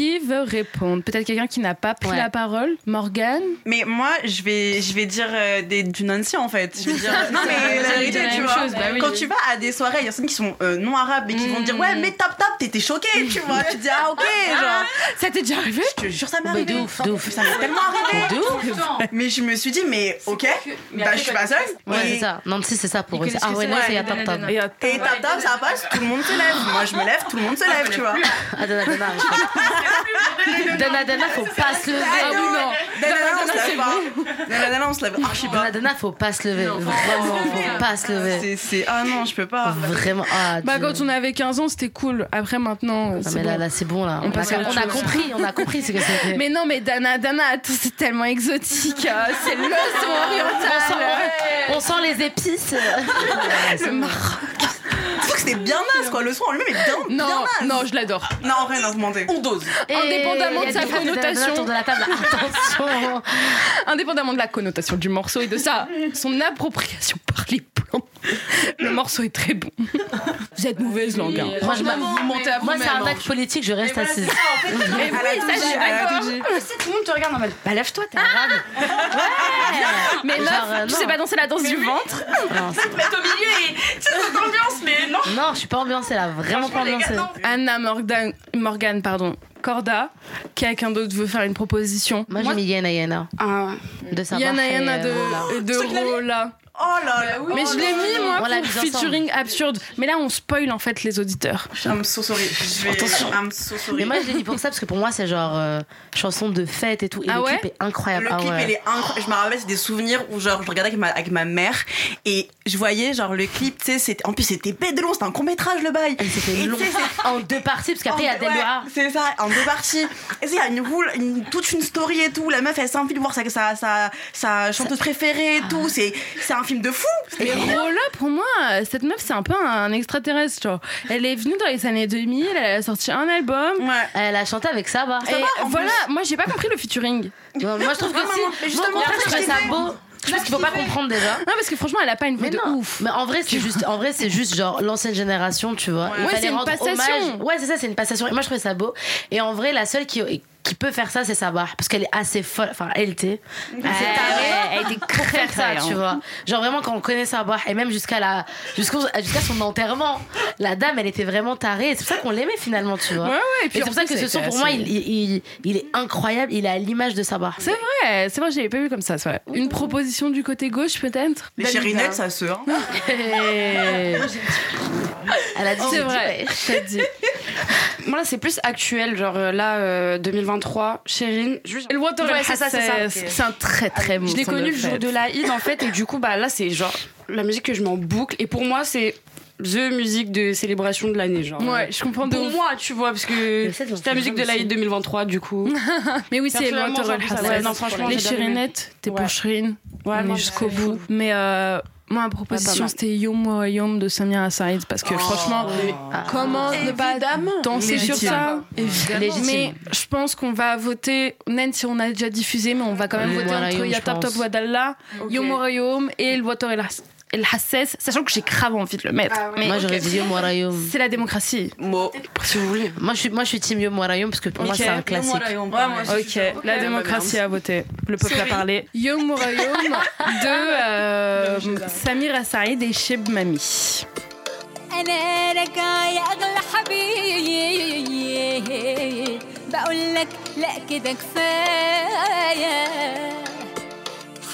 Qui veut répondre? Peut-être quelqu'un qui n'a pas pris Ouais. la parole? Morgane? Mais moi, je vais, je vais dire euh, des, du Nancy en fait. Je vais dire, non, mais la J'allais vérité, dire la tu même vois. chose, bah oui. Quand tu vas à des soirées, il y a certaines qui sont euh, non arabes et qui vont te dire, Mm. ouais, mais tap tap, t'étais choquée, tu vois. Tu te dis, ah, ok, genre. Ça t'est déjà arrivé? Je te jure, ça m'est Bah, arrivé. de ouf, de ouf. Ça m'est tellement arrivé. De ouf. Mais je me suis dit, mais ok, bah, je suis pas seule. Ouais, Et- c'est ça. Nancy, c'est ça pour eux. Ah ouais, non, c'est tap tap. Et Et tap tap, ça passe, tout le monde se lève. Moi, je me lève, tout le monde se lève, tu vois. Dana Dana. Faut pas se lever. Ah oui, non. Dana, Dana, on se c'est lève pas. Dana, Dana, on se lève archi pas. Dana Dana, faut pas se lever. Vraiment, faut pas se lever. C'est, ah non, je peux pas. Vraiment. Ah, Bah, quand on avait 15 ans, c'était cool. Après, maintenant, mais là, bon. là, c'est bon, là. On a, compris, on a compris ce que c'était. Mais non, mais Dana Dana, c'est tellement exotique. hein. C'est le son oriental. On sent les épices. Le Maroc. Sauf que c'était bien naze, quoi. Le son en lui-même est bien, Non, bien naze. non, je l'adore. Non, en vrai, non, vous mentez. On dose. Et Indépendamment de sa connotation. autour de la table. Attention. Indépendamment de la connotation du morceau et de sa son appropriation par les le morceau est très bon. Vous êtes mauvaise langue. hein. Moi, je vous mentez à Moi, c'est un acte politique, je reste assise. Mais oui, ça, je suis d'accord. Si tout le monde te regarde en mode, bah lève-toi, t'es arabe. Mais Genre, meuf, euh, tu non. sais pas danser la danse du ventre Non, c'est- Mettre au milieu et c'est cette ambiance, mais non. non, je suis pas ambiancée là, vraiment pas ambiancée. Anna Morgan, Morgan, pardon, Corda, quelqu'un d'autre veut faire une proposition? Moi, j'ai mis Yana Yana Ah ouais. de Sabah. Yana et, Yana euh, de, Rola. de Rola. Oh là là. Mais je l'ai mis moi l'a pour ensemble. featuring absurde. Mais là on spoil en fait les auditeurs. I'm so sorry. Je vais. Attention. I'm so sorry. Mais moi, je l'ai mis pour ça parce que pour moi, c'est genre euh, chanson de fête et tout. Et Ah le ouais clip est incroyable. Le ah clip, ouais. il est incroyable. Je me rappelle, c'est des souvenirs où, genre, je regardais avec ma, avec ma mère et je voyais, genre, le clip, tu sais, c'était, en plus, c'était bête de long, c'était un court-métrage, le bail. Et C'était long. En deux parties, parce qu'après, il y a ouais, Delora. C'est ça, en deux parties. Et c'est, il y a une roule, une- toute une story et tout. La meuf, elle s'envie de voir sa, sa, sa, sa chanteuse préférée et tout. C'est, c'est un film de fou. Mais Rola, pour moi, cette meuf, c'est un peu un extraterrestre. genre. Elle est venue dans les années 2000, elle a sorti un album. Ouais. Elle a chanté avec Sabah. Et voilà, moi j'ai pas compris le featuring. Moi, je trouve que si. mais justement, contraire, je trouve ça beau. Je pense qu'il faut pas comprendre déjà. Non, parce que franchement, elle a pas une voix Mais de non. ouf. Mais en vrai, c'est juste, en vrai, c'est juste genre l'ancienne génération, tu vois. Ouais, fallait c'est une passation. hommage. Ouais, c'est ça, c'est une passation. Et moi, je trouvais ça beau. Et en vrai, la seule qui, qui peut faire ça, c'est Sabah. Parce qu'elle est assez folle. Enfin, elle était. Ouais, elle était pour faire ça, très, tu hein. vois. Genre vraiment quand on connaît Sabah et même jusqu'à la jusqu'à son enterrement, la dame elle était vraiment tarée. C'est pour ça qu'on l'aimait finalement, tu vois. Ouais, ouais, et puis c'est pour ça que ce elle son pour moi il, il, il- il est incroyable. Il est à l'image de Sabah. C'est vrai, c'est vrai, je l'avais pas vu comme ça. c'est vrai. Une proposition du côté gauche, peut-être? Les chérinettes, ça se, hein. Elle a dit C'est vrai, dit. Moi là, c'est plus actuel, genre euh, là, euh, 2023, Chérine. juste- Le Water Ouais, c'est ça, c'est ça. C'est un très très bon Je l'ai connu le jour de la Eid en fait, et du coup, bah là, c'est genre la musique que je m'en boucle. Et pour moi, c'est the musique de célébration de l'année, genre. Ouais, je comprends de Pour moi, tu vois, parce que c'est la musique de la aussi. Eid 2023, du coup. Mais oui, c'est le Water j'avoue, ça, ouais, non, franchement, Les chérinettes, t'es Ouais. pour Chérine. Ouais, jusqu'au bout. Mais euh, Moi, ma proposition, mal. c'était Yom Royaume de Samira Saïd parce que franchement, comment ne pas danser sur ça. Mais je pense qu'on va voter, même si on a déjà diffusé, mais on va quand même voter entre je Yatap Top pense. Wadalla, Yom et le Water El Has- El Hassès, sachant que j'ai grave envie de le mettre. Mais Moi, j'aurais dit Yom Royaume. c'est la démocratie. Bon, si vous voulez. Moi, je suis, moi, je suis team Yom Royaume parce que pour moi, Ok. c'est un classique. Ok, la démocratie a voté. Le peuple a parlé. Yom Royaume de euh, Samira Saïd et Sheb Mami. انا راجعه يا اغلى حبيب بقول لك لا كده كفايه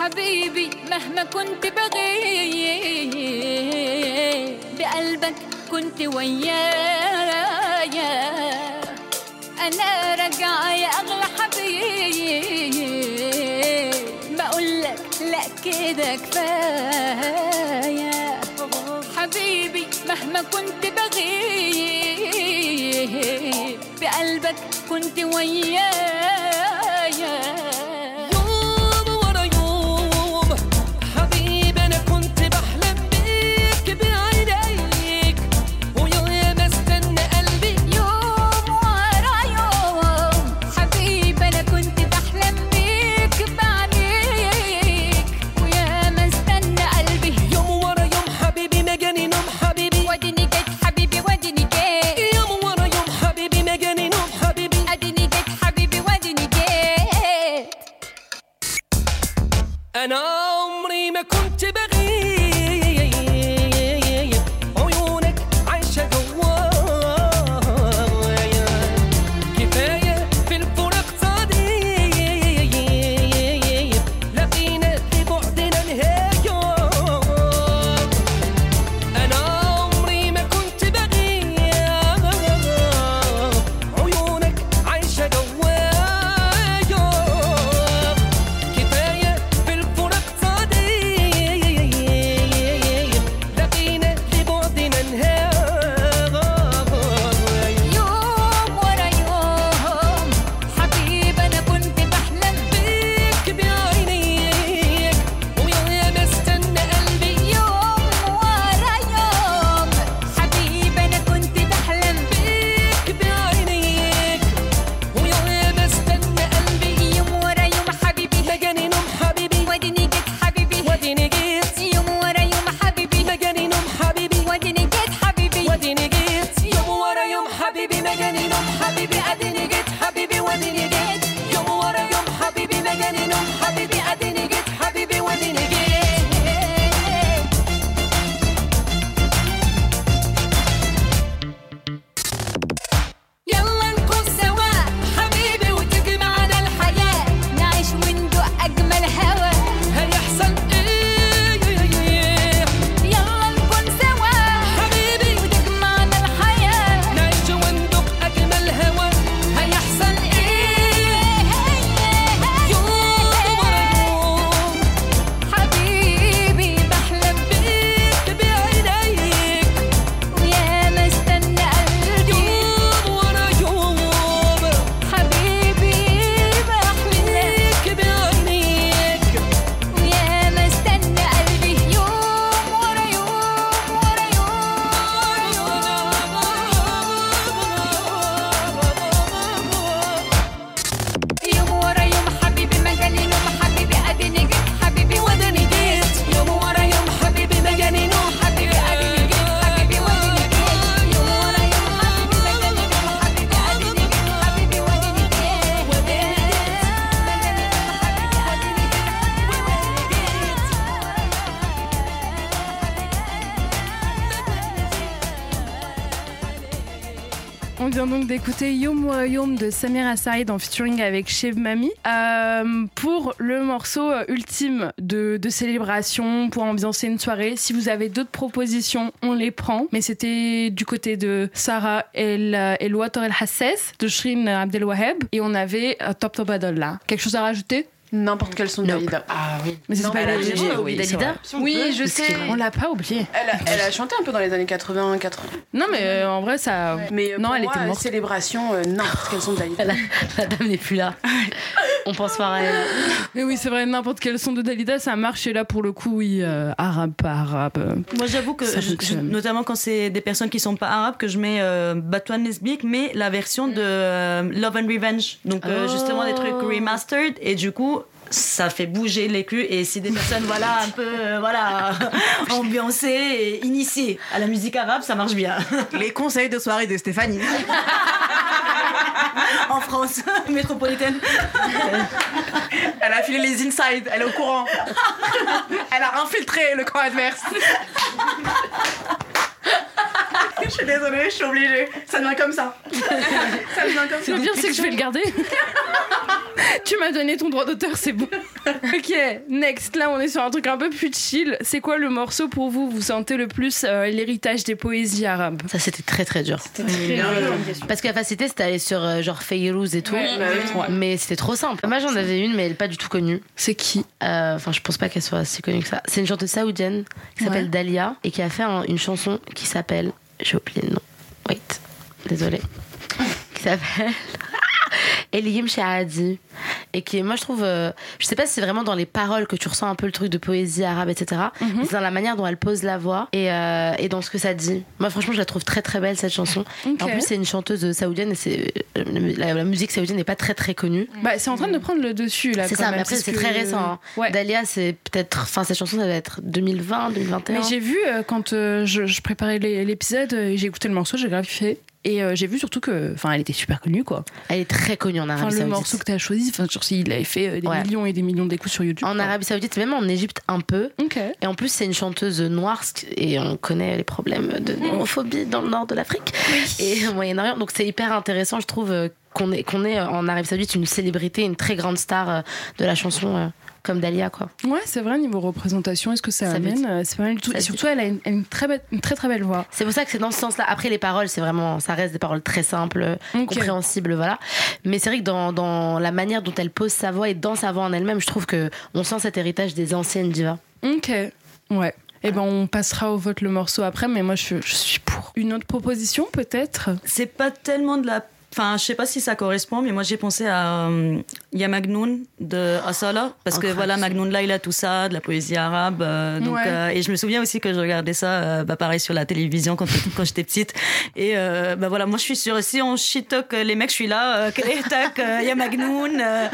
حبيبي مهما كنت بغيب بقلبك كنت ويايا أنا راجعه يا أغلى حبيب. بقول لك لا كده كفاية. حبيبي مهما كنت بغيب بقلبك كنت ويايا انا عمري ما كنت بغيب donc d'écouter Yom Yom de Samira Saïd en featuring avec Chef Mami euh, pour le morceau euh, ultime de, de célébration pour ambiancer une soirée. Si vous avez d'autres propositions, on les prend. Mais c'était du côté de Sarah El, El Water El Hasses de Shrin Abdel Waheb et on avait euh, Top Top Adolla. Quelque chose à rajouter? N'importe quel son de Dalida. Ah oui. Mais c'est pas elle a Oui, Dalida. Oui, je sais. On l'a pas oublié. Elle a, elle a chanté un peu dans les années 80, 80. Non, mais euh, en vrai, ça. Mais euh, non, pour elle moi, était morte. célébration, euh, n'importe quel son de Dalida. La, la dame n'est plus là. On pense pas à elle. Mais oui, c'est vrai, n'importe quel son de Dalida, ça marche. Et là, pour le coup, oui, euh, arabe, pas arabe. euh, Moi, j'avoue que, je- je- notamment quand c'est des personnes qui sont pas arabes, que je mets euh, Batouane Nesbik, mais la version de euh, Love and Revenge. Donc, euh, Oh. justement, des trucs remastered. Et du coup, ça fait bouger les culs. Et si des personnes, voilà, un peu, euh, voilà, ambiancées et initiées à la musique arabe, ça marche bien. Les conseils de soirée de Stéphanie. en France métropolitaine. Elle a filé les inside, elle est au courant. Elle a infiltré le camp adverse. Je suis désolée, je suis obligée. Ça devient comme ça. Ça devient comme ça. Le pire, c'est que je vais le garder. Tu m'as donné ton droit d'auteur, c'est bon. ok, next. Là, on est sur un truc un peu plus chill. C'est quoi le morceau pour vous Vous sentez le plus euh, l'héritage des poésies arabes? Ça, c'était très très dur. très dur. Parce que la facilité, c'était aller sur euh, genre Fayrouz et tout. Ouais, bah. Ouais. Mais c'était trop simple. Moi, j'en avais une, mais elle est pas du tout connue. C'est qui? Enfin, je pense pas qu'elle soit si connue que ça. C'est une chanteuse saoudienne qui s'appelle Ouais. Dalia et qui a fait un- une chanson qui s'appelle. J'ai oublié le nom. Wait. Désolée. qui s'appelle. Eliyim Shahadi. Et qui, moi, je trouve. euh, je sais pas si c'est vraiment dans les paroles que tu ressens un peu le truc de poésie arabe, etc. Mhm. mais C'est dans la manière dont elle pose la voix et, euh, et dans ce que ça dit. Moi, franchement, je la trouve très très belle cette chanson. Ok. En plus, c'est une chanteuse saoudienne et c'est, euh, la, la musique saoudienne n'est pas très très connue. Bah, c'est en train de prendre le dessus là. C'est ça, mais après c'est que- très récent. hein. Dahlia, c'est peut-être. Enfin, cette chanson, ça va être 2020, 2021. Mais j'ai vu euh, quand je, je préparais l'é- l'épisode, j'ai écouté le morceau, j'ai grave. Et euh, j'ai vu surtout que, enfin, elle était super connue quoi. Elle est très connue en Arabie Enfin, le Saoudite. morceau que tu as choisi, enfin, il avait fait euh, des Ouais. millions et des millions d'écoutes sur YouTube. En quoi. Arabie Saoudite, même en Égypte un peu. Et en plus, c'est une chanteuse noire et on connaît les problèmes de homophobie dans le nord de l'Afrique et au Moyen-Orient. Donc c'est hyper intéressant, je trouve, euh, qu'on ait, qu'on euh, en Arabie Saoudite une célébrité, une très grande star de la chanson comme Dahlia, quoi. Ouais, c'est vrai, niveau représentation, est-ce que ça, Ça amène euh, C'est pas mal du tout. ça Et dit- surtout, elle a une, une très, belle- une très très belle voix. C'est pour ça que c'est dans ce sens-là. Après, les paroles, c'est vraiment, ça reste des paroles très simples, compréhensibles, voilà. Mais c'est vrai que dans, dans la manière dont elle pose sa voix et dans sa voix en elle-même, je trouve que on sent cet héritage des anciennes divas. Ok, ouais. Et ben on passera au vote le morceau après, mais moi je, je suis pour. Une autre proposition peut-être? C'est pas tellement de la. Enfin, je sais pas si ça correspond, mais moi j'ai pensé à euh, Ya Magnoun de Asala, parce que voilà, Magnoun là, il a tout ça, de la poésie arabe. euh, donc, Ouais. euh, et je me souviens aussi que je regardais ça, euh, bah, pareil, sur la télévision quand, quand j'étais petite. Et euh, bah voilà, moi je suis sûre, si on shit talk les mecs, je suis là, euh, quel est tac, euh, Ya Magnoun. euh,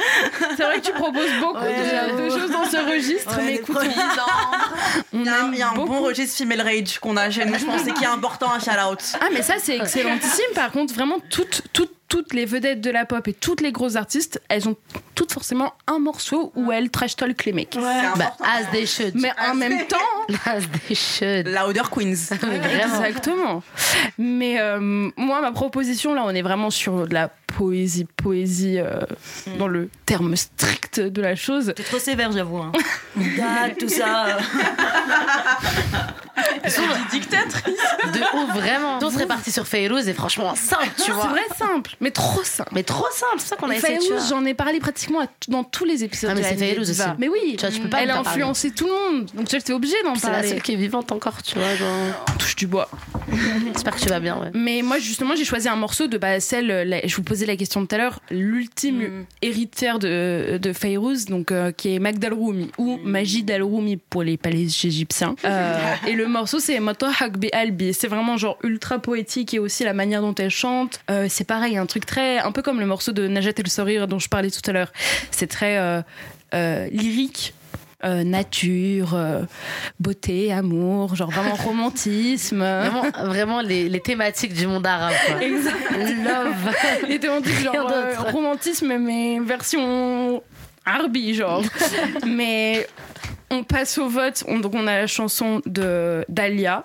C'est vrai que tu proposes beaucoup Ouais, de, choses dans ce registre, Ouais, mais écoute, Il y a, un- aime il y a un beaucoup. bon registre female rage qu'on a chez nous, je pense, et qui est important à shout out. Ah mais ça c'est excellentissime. Par contre, vraiment toutes toutes toutes les vedettes de la pop et toutes les grosses artistes, elles ont toutes forcément un morceau où elles trash talk les mecs. Bah, as they should. Mais en même temps, As they should. Louder Queens. Exactement. Mais euh, moi, ma proposition, là, on est vraiment sur de la poésie, poésie euh, dans le terme strict de la chose. T'es trop sévère, j'avoue. Hein. Date, tout ça. Euh. dictatrice. De ouf, vraiment. On serait parti sur Fayrouz et franchement, simple, tu C'est vois. vrai simple, mais trop simple. Mais trop simple, c'est ça qu'on a essayé. tu Fayrouz, j'en ai parlé pratiquement à dans tous les épisodes. Ah, mais de c'est Fayrouz aussi. Mais oui, Tu vois, tu peux pas elle a parler. influencé tout le monde. Donc j'étais obligée d'en C'est la parler. seule qui est vivante encore, tu vois. Genre... On touche du bois. J'espère que tu vas bien, ouais. Mais moi, justement, j'ai choisi un morceau de bah, celle, la- je vous posais la question tout à l'heure, l'ultime héritière de, de Fayrouz, donc, euh, qui est Magdal Roumi, ou Majid Al Roumi pour les palais égyptiens. Euh, et le morceau, c'est Motohak Bi Albi. C'est vraiment genre ultra poétique et aussi la manière dont elle chante. Euh, c'est pareil, un truc très. un peu comme le morceau de Najat El Sorir dont je parlais tout à l'heure. C'est très euh, euh, lyrique. euh, nature, euh, beauté, amour, genre vraiment romantisme. Vraiment, vraiment les, les thématiques du monde arabe, quoi. Love. Les thématiques Rien genre euh, romantisme mais version Arby genre. mais on passe au vote. On- donc on a la chanson de Dahlia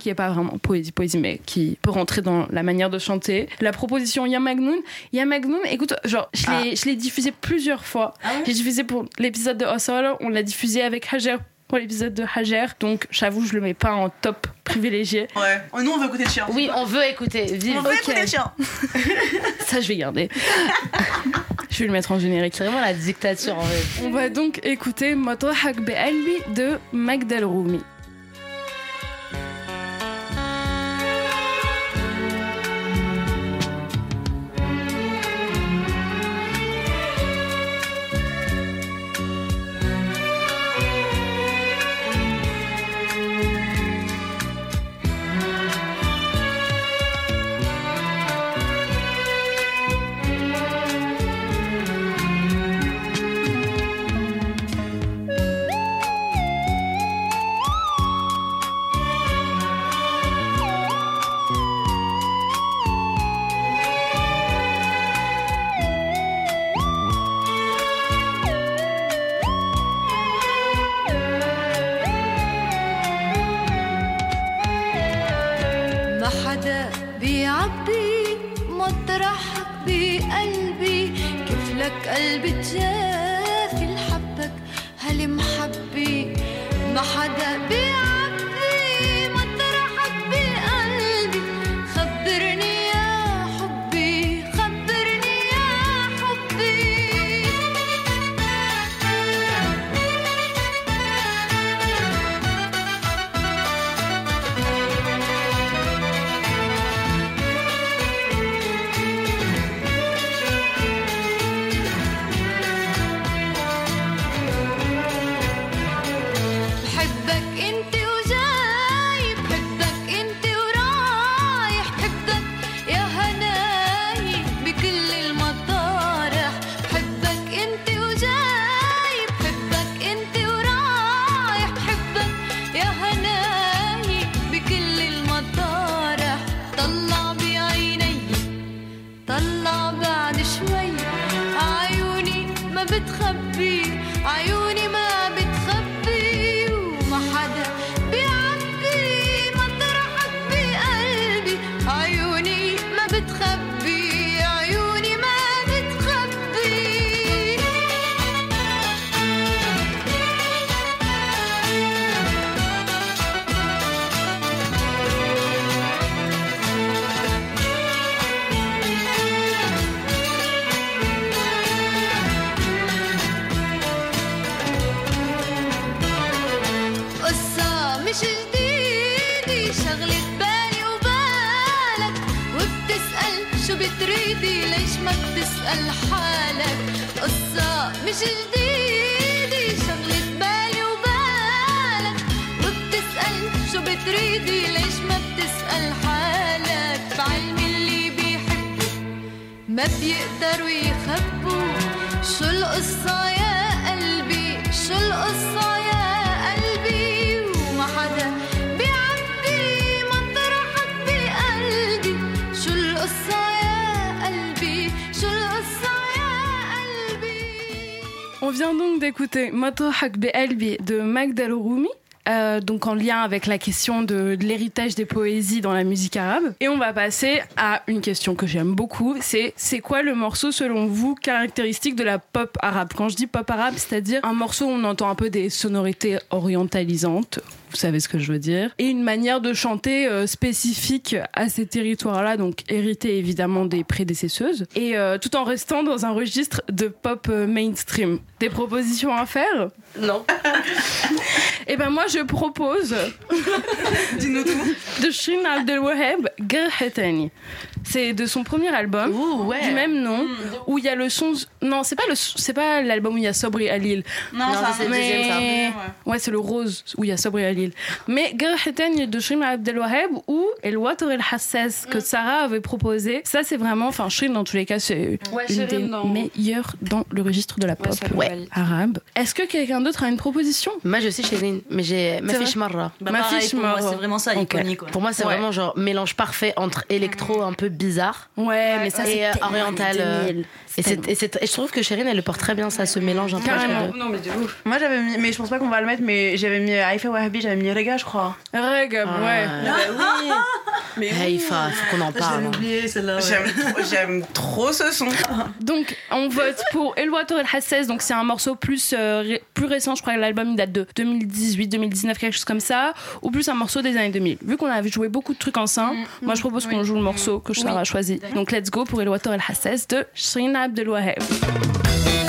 qui est pas vraiment poésie poésie mais qui peut rentrer dans la manière de chanter. La proposition Yamagnoun, Yamagnoun, écoute, genre je Ah. l'ai je l'ai diffusé plusieurs fois. J'ai diffusé pour l'épisode de Osol, on l'a diffusé avec Hajer pour l'épisode de Hajer. Donc j'avoue, je le mets pas en top privilégié. Ouais. Nous, on veut écouter le chien. Oui, on veut écouter. Vive. On veut écouter le chien. Ça je vais garder. je vais le mettre en générique. C'est vraiment la dictature, en fait. On va donc écouter Motohak Be'albi de Magdal بجرحك بقلبي كيف لك قلبي تجافي لحبك ما حدا بيعرف Motohak Be'elbi de Magdal Rumi. Euh, donc en lien avec la question de, de l'héritage des poésies dans la musique arabe. Et on va passer à une question que j'aime beaucoup, c'est c'est quoi le morceau selon vous caractéristique de la pop arabe? Quand je dis pop arabe, c'est-à-dire un morceau où on entend un peu des sonorités orientalisantes, vous savez ce que je veux dire, et une manière de chanter euh, spécifique à ces territoires-là, donc hérité évidemment des prédécesseuses, et euh, tout en restant dans un registre de pop mainstream. Des propositions à faire? Non. Eh ben moi je propose Dis-nous tout. de Shirin Abdelwaheb Gerhetani. C'est de son premier album du même nom où il y a le son non c'est pas le c'est pas l'album où il y a Sobri Alil Non, Non, ça, c'est le deuxième, ça. Mais- ouais. C'est le rose où il y a Sobri Alil mais Gerhetani de Shirin Abdelwaheb ou El Water El Hassas que Sarah avait proposé. Ça c'est vraiment enfin Shirin dans tous les cas c'est Ouais, une des dans- meilleures dans le registre de la pop arabe. Est-ce que quelqu'un d'autre a une proposition? Moi, je sais Shirin, mais j'ai ma fiche marra. Bah, Ma fiche marra. c'est vraiment ça, iconique. Pour moi, c'est Ouais. vraiment genre mélange parfait entre électro un peu bizarre. Ouais, mais ça, c'est euh, oriental. Les 2000. Et, c'est- et, c'est- et je trouve que Shirin, elle le porte très bien, ça, ce mélange un peu. entre les deux. Non, mais de ouf. Moi, j'avais mis, mais je pense pas qu'on va le mettre, mais j'avais mis Haïfa Wahabi, j'avais mis Rega, je crois. Rega, ouais. Mais Haïfa, faut qu'on en parle. oublié celle-là. J'aime trop, j'aime trop ce son. Donc, on vote pour El Water El Hassas. Donc, c'est un morceau plus, euh, ré- plus récent. Je crois que l'album il date de 2018, 2019, quelque chose comme ça. Ou plus un morceau des années 2000. Vu qu'on a joué beaucoup de trucs ensemble, moi je propose qu'on joue le morceau que Sarah a choisi. Donc, let's go pour El Water El Hassas de Shirin Abdelwaheb. يعاملني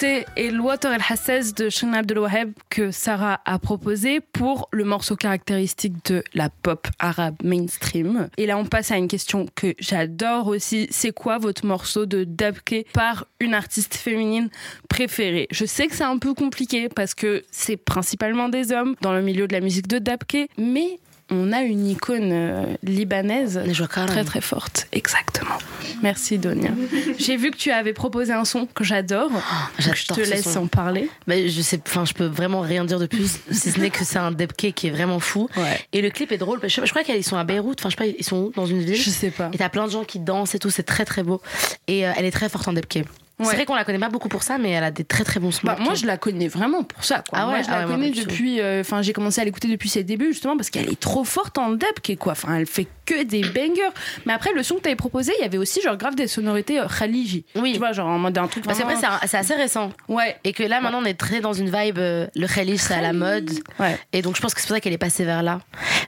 écouter El Water El Hassas de Waheb que Sarah a proposé pour le morceau caractéristique de la pop arabe mainstream. Et là, on passe à une question que j'adore aussi. C'est quoi votre morceau de dabke par une artiste féminine préférée? Je sais que c'est un peu compliqué parce que c'est principalement des hommes dans le milieu de la musique de dabke, mais on a une icône euh, libanaise très très forte. Exactement. Merci Donia. J'ai vu que tu avais proposé un son que j'adore. Donc, je te laisse son. en parler. Bah, je sais, enfin, je peux vraiment rien dire de plus, si ce n'est que c'est un debke qui est vraiment fou. Et le clip est drôle. Je, je crois qu'ils sont à Beyrouth. Enfin, je sais pas, ils sont où dans une ville. Je sais pas. Et t'as plein de gens qui dansent et tout. C'est très très beau. Et euh, elle est très forte en debke. Ouais. C'est vrai qu'on la connaît pas beaucoup pour ça, mais elle a des très très bons sons. Bah, moi, je la connais vraiment pour ça. Quoi. Ah ouais, moi, je ah la ouais, moi, connais depuis. euh, Enfin, j'ai commencé à l'écouter depuis ses débuts justement parce qu'elle est trop forte en dub, quoi. Enfin, elle fait que des bangers. Mais après, le son que t'avais proposé, il y avait aussi genre grave des sonorités euh, Khaliji. Oui. Tu vois, genre en mode un truc. Parce qu'après, c'est assez récent. Ouais. Et que là, maintenant, on est très dans une vibe. euh, le Khalil, c'est à la mode. Ouais. Et donc, je pense que c'est pour ça qu'elle est passée vers là.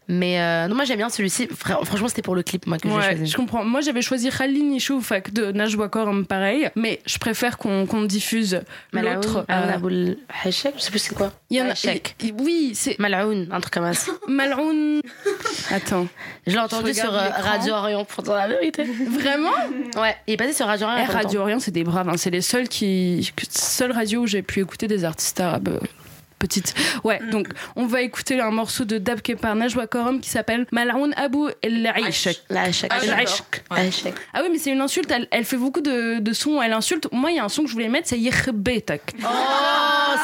Mais euh, non, moi, j'aime bien celui-ci. Fra- Franchement, c'était pour le clip, moi, que j'ai Ouais, choisi. je comprends. Moi, j'avais choisi Khalil avec de Najwa Koram, pareil. Mais je préfère qu'on qu'on diffuse l'autre. Euh, je sais plus c'est quoi. Il y en a. Il- Oui, c'est. Malaoun, un truc comme ça. Malroun. Attends. Je l'ai entendu Je sur euh. Radio Orient, pour dire la vérité. Vraiment? Ouais, il est passé sur Radio Orient. y Eh. Radio Orient, c'est des braves. hein. C'est les seuls qui. Seule radio où j'ai pu écouter des artistes arabes. Ouais, donc on va écouter un morceau de Dabke par Najwa Koram qui s'appelle Malroun Abou El Aishak. Ah. Ah oui, mais c'est une insulte. Elle, elle fait beaucoup de, de sons où elle insulte. Moi, il y a un son que je voulais mettre, c'est Yekhbeitak. Oh,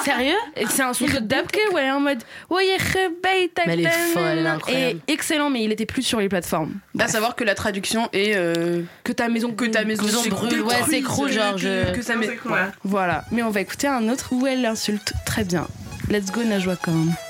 sérieux? Et c'est un son de Dabke où elle est en mode Ouais, Yekhbeitak. Mais elle est folle, elle est incroyable. Et excellent, mais il était plus sur les plateformes. À savoir que la traduction est euh, Que ta maison que ta maison, brûle, ouais, s'écroule, que- genre, que, je- que ça met. Voilà. Voilà, mais on va écouter un autre où elle l'insulte très bien. Let's go Najwa.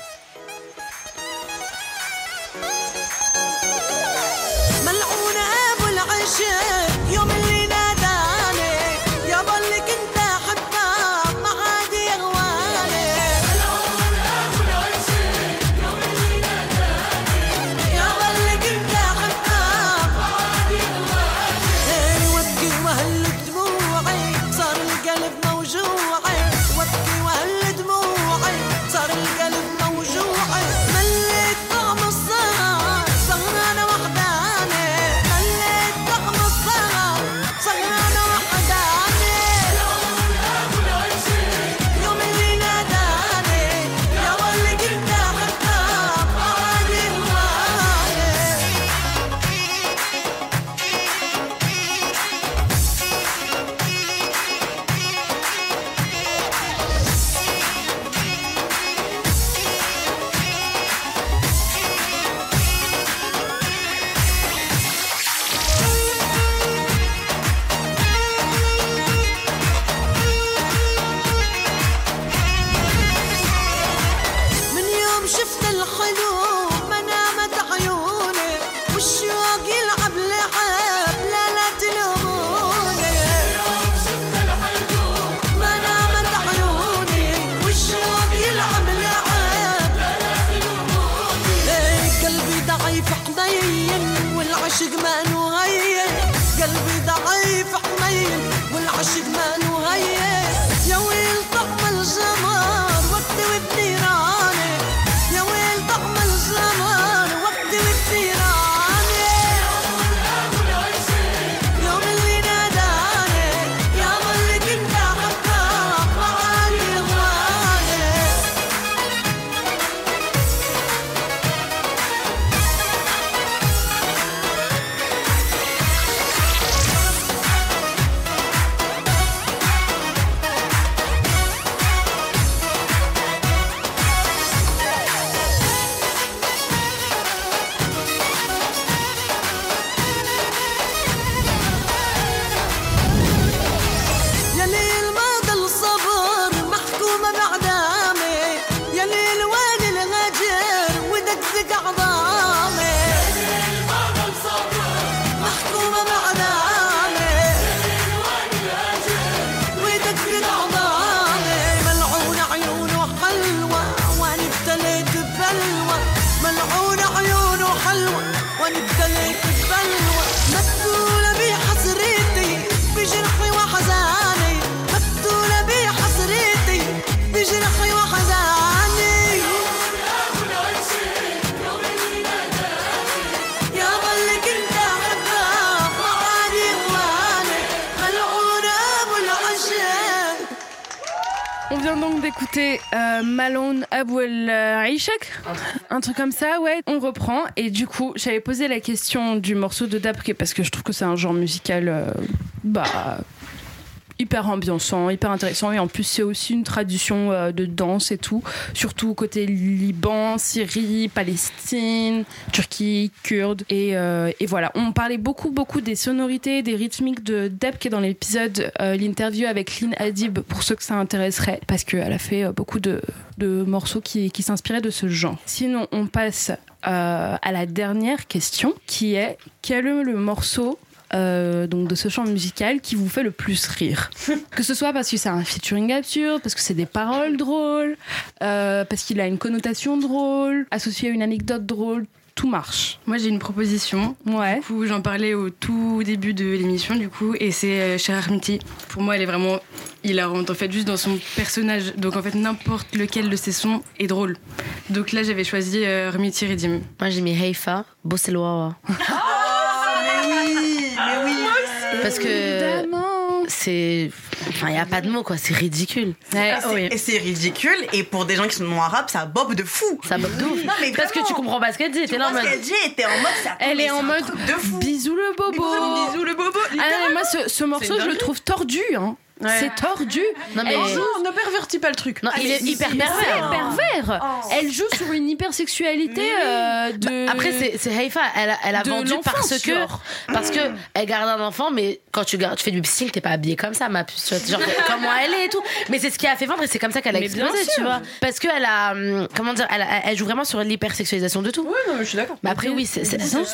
One color. D'écouter euh, Malone Abouel Aishak, un truc comme ça, ouais. On reprend et du coup, j'avais posé la question du morceau de Dapke parce que je trouve que c'est un genre musical, euh, bah hyper ambiançant, hyper intéressant et en plus c'est aussi une tradition euh, de danse et tout, surtout côté Liban, Syrie, Palestine, Turquie, Kurde et, euh, et voilà. On parlait beaucoup beaucoup des sonorités, des rythmiques de Deb qui est dans l'épisode euh, l'interview avec Lynn Adib pour ceux que ça intéresserait parce qu'elle a fait beaucoup de, de morceaux qui, qui s'inspiraient de ce genre. Sinon on passe à la dernière question qui est quel est le morceau euh, donc de ce chant musical qui vous fait le plus rire. que ce soit parce que c'est un featuring absurde, parce que c'est des paroles drôles, euh, parce qu'il a une connotation drôle, associé à une anecdote drôle. Tout marche. Moi, j'ai une proposition. Ouais. Du coup, j'en parlais au tout début de l'émission, du coup, et c'est euh, Cher Armiti. Pour moi, elle est vraiment hilarante, en fait, juste dans son personnage. Donc, en fait, n'importe lequel de ses sons est drôle. Donc là, j'avais choisi euh, Armiti Redim. Moi, j'ai mis Heifa, Bosselwawa. mais oui, mais oui. Parce que c'est. Enfin, il n'y a pas de mots, quoi. C'est ridicule. Ah, c'est- Et c'est ridicule, et pour des gens qui sont non arabes, ça bob de fou. Ça bob de ouf. Non, mais Parce que tu comprends pas ce qu'elle dit. T'es là en vois ce mode. qu'elle dit, t'es en mode, ça Elle est en mode de fou. bisous le bobo. Bisous le bobo. Ah non, mais moi, ce, ce morceau, je le trouve tordu. Hein. C'est tordu. Non, mais- Elle joue ne pervertis pas le truc. Non, il est hyper pervers. C'est pervers. Elle joue sur une hypersexualité euh, de. Bah, Après, c'est Haïfa, elle a, elle a vendu parce que, parce que elle garde un enfant, mais quand tu, gardes, tu fais du psy, t'es pas habillée comme ça, ma puce. tu Genre, comment elle est et tout. Mais c'est ce qui a fait vendre et c'est comme ça qu'elle a Mais explosé, tu vois. Parce qu'elle a, hum, comment dire, elle, a- elle joue vraiment sur l'hypersexualisation de tout. Ouais, non, mais je suis d'accord. Mais après, oui, c'est.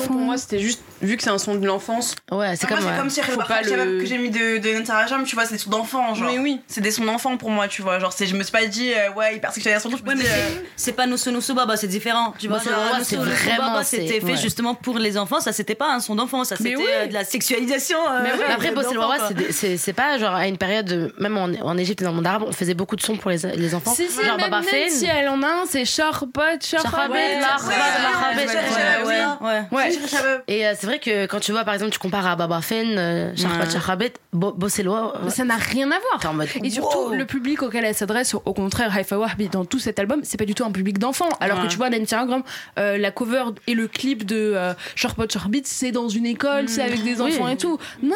pour moi, c'était juste, vu que c'est un son de l'enfance. Ouais, c'est Moi, comme. c'est ouais. comme si que j'ai mis de, de Jam, tu vois, c'est d'enfants, genre. Mais oui. C'est des sons d'enfants pour moi, tu vois. Genre, je me suis pas dit, euh, ouais, hypersexualisation, je me Ouais, mais euh, c'est- pas Nusu Nusu Baba, c'est différent. Tu vois, Nusu c'est vraiment, c'était fait ouais. justement pour les enfants. Ça, c'était pas un son d'enfant, ça, c'était oui. euh, de la sexualisation. euh, Mais après, d'enfants, Bossel Wawa, quoi. c'est pas genre à une période, de- même en, en Égypte et dans le monde arabe, on faisait beaucoup de sons pour les, les enfants. Si, si, genre Baba Fen. si elle en a un, c'est Charbot, Marabet, Ouais. Et euh, c'est vrai que quand tu vois, par exemple, tu compares à Baba Fen. Charabet, Bo- Bossel Wawa, Mais ça n'a rien à voir. mode. Et surtout, le public auquel elle s'adresse, au contraire, Haifa Wahbi, dans tout cet album, c'est pas du tout un public d'enfants. Alors que tu vois, Nancy Ingram, euh, la cover et le clip de euh, Sharpot Sharbit, c'est dans une école, c'est avec des Oui. enfants et tout. Non,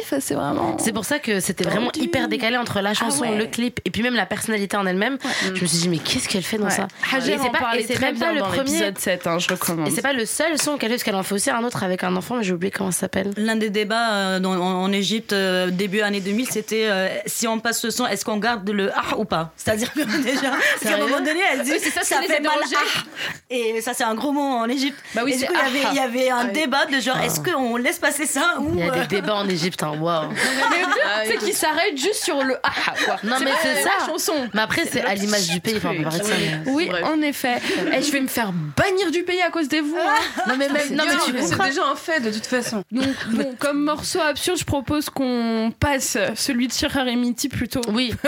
Haifa, c'est vraiment. C'est pour ça que c'était vraiment hyper décalé entre la chanson, Ah ouais. le clip et puis même la personnalité en elle-même. Je me suis dit, mais qu'est-ce qu'elle fait dans Ouais. ça Et c'est pas- et c'est très même bien pas le dans premier. l'épisode 7, hein, je recommande. Et c'est pas le seul son qu'elle fait, parce qu'elle en fait aussi un autre avec un enfant, mais j'ai oublié comment ça s'appelle. L'un des débats euh, dans- en, en Égypte euh, début année 2000, c'était euh, si on passe ce son, est-ce qu'on garde le ah ou pas? C'est-à-dire que déjà, parce qu'à un moment donné, elle dit Oui, c'est ça, ça fait mal ah. Et ça, c'est un gros mot en Égypte. Bah oui, et du c'est coup, il y avait- ah. il y avait un débat de genre, est-ce qu'on laisse passer ça ou Il y a euh, des débats en Égypte, hein, waouh. C'est qu'il s'arrête juste sur le ah quoi. Non, mais c'est la ça. chanson. Mais après, c'est à l'image du pays, enfin, Oui, en effet. Et je vais me faire bannir du pays à cause des vous. hein. Non, mais même, non, mais c'est déjà un fait de toute façon. Donc, bon, comme morceau absurde, je propose qu'on passe celui de Et Miti plutôt. Oui.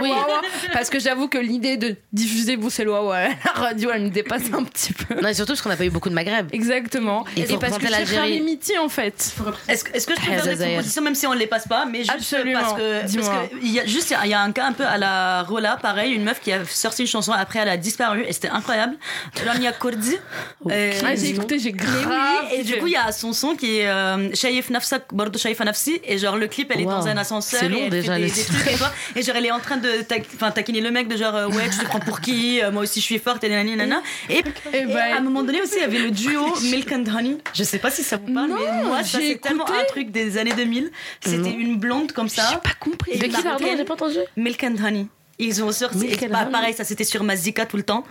Wawa, parce que j'avoue que l'idée de diffuser Wawa à la radio, elle me dépasse un petit peu. Non, et surtout parce qu'on n'a pas eu beaucoup de Maghreb. Exactement. Et faut parce que et Miti, en fait. Est-ce que, est-ce que je peux Ah, faire des propositions même si on les passe pas mais juste Absolument. parce que parce que il y a juste il y a un cas un peu à la Rola pareil une meuf qui a sorti une chanson après elle a disparu et c'était incroyable Lamia Kordi Euh, Ah, j'ai écouté, j'ai grave. oui, et du coup il y a son son qui est euh, Shaif Nafsak Bordo Shaif Nafsi et genre le clip elle est Wow. dans un ascenseur C'est et long elle déjà, fait des, le des titre. trucs et, genre elle est en train de enfin taquiner le mec de genre euh, ouais tu te prends pour qui Euh, moi aussi je suis forte et nanani nana et, Et et bah, à un moment donné aussi il y avait le duo Milk and Honey. Je sais pas si ça vous parle Non, mais moi ça j'ai c'est tellement un truc des années 2000 c'était une blonde comme ça. J'ai pas compris. Et De qui, pardon. J'ai pas entendu. Milk and Honey ils ont sorti Honey. pareil ça c'était sur Mazika tout le temps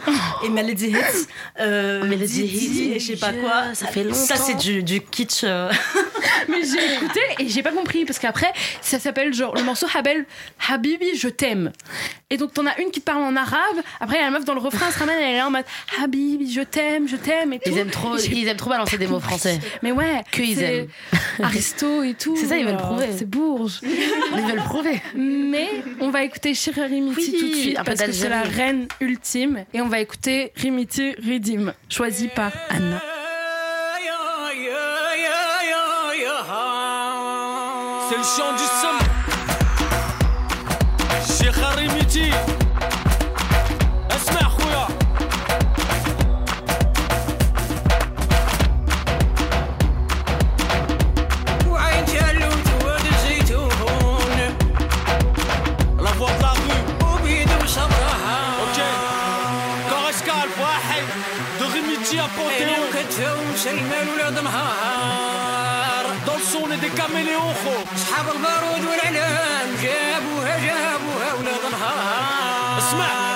et Melody Hits euh, Melody Didi Hits, et je sais pas quoi ça fait ça c'est longtemps. du, du kitsch euh. Mais j'ai écouté et j'ai pas compris parce qu'après ça s'appelle genre le morceau Habel Habibi je t'aime et donc t'en as une qui parle en arabe après il y a la meuf dans le refrain elle se ramène elle est là en mode Habibi je t'aime je t'aime et tout Ils aiment trop, ils aiment trop balancer des mots français. mais ouais Que ils aiment. Aristo et tout C'est ça, ils veulent prouver. c'est Bourges Ils veulent prouver. mais on va écouter Shira tout de suite parce que c'est la reine ultime. Et on va écouter Rimiti Ridim, choisi par Anna. C'est le chant du sommet. Rimiti. من يوخو أصحاب البارود والعلام جابوها جابوها ولا ظنها اسمع.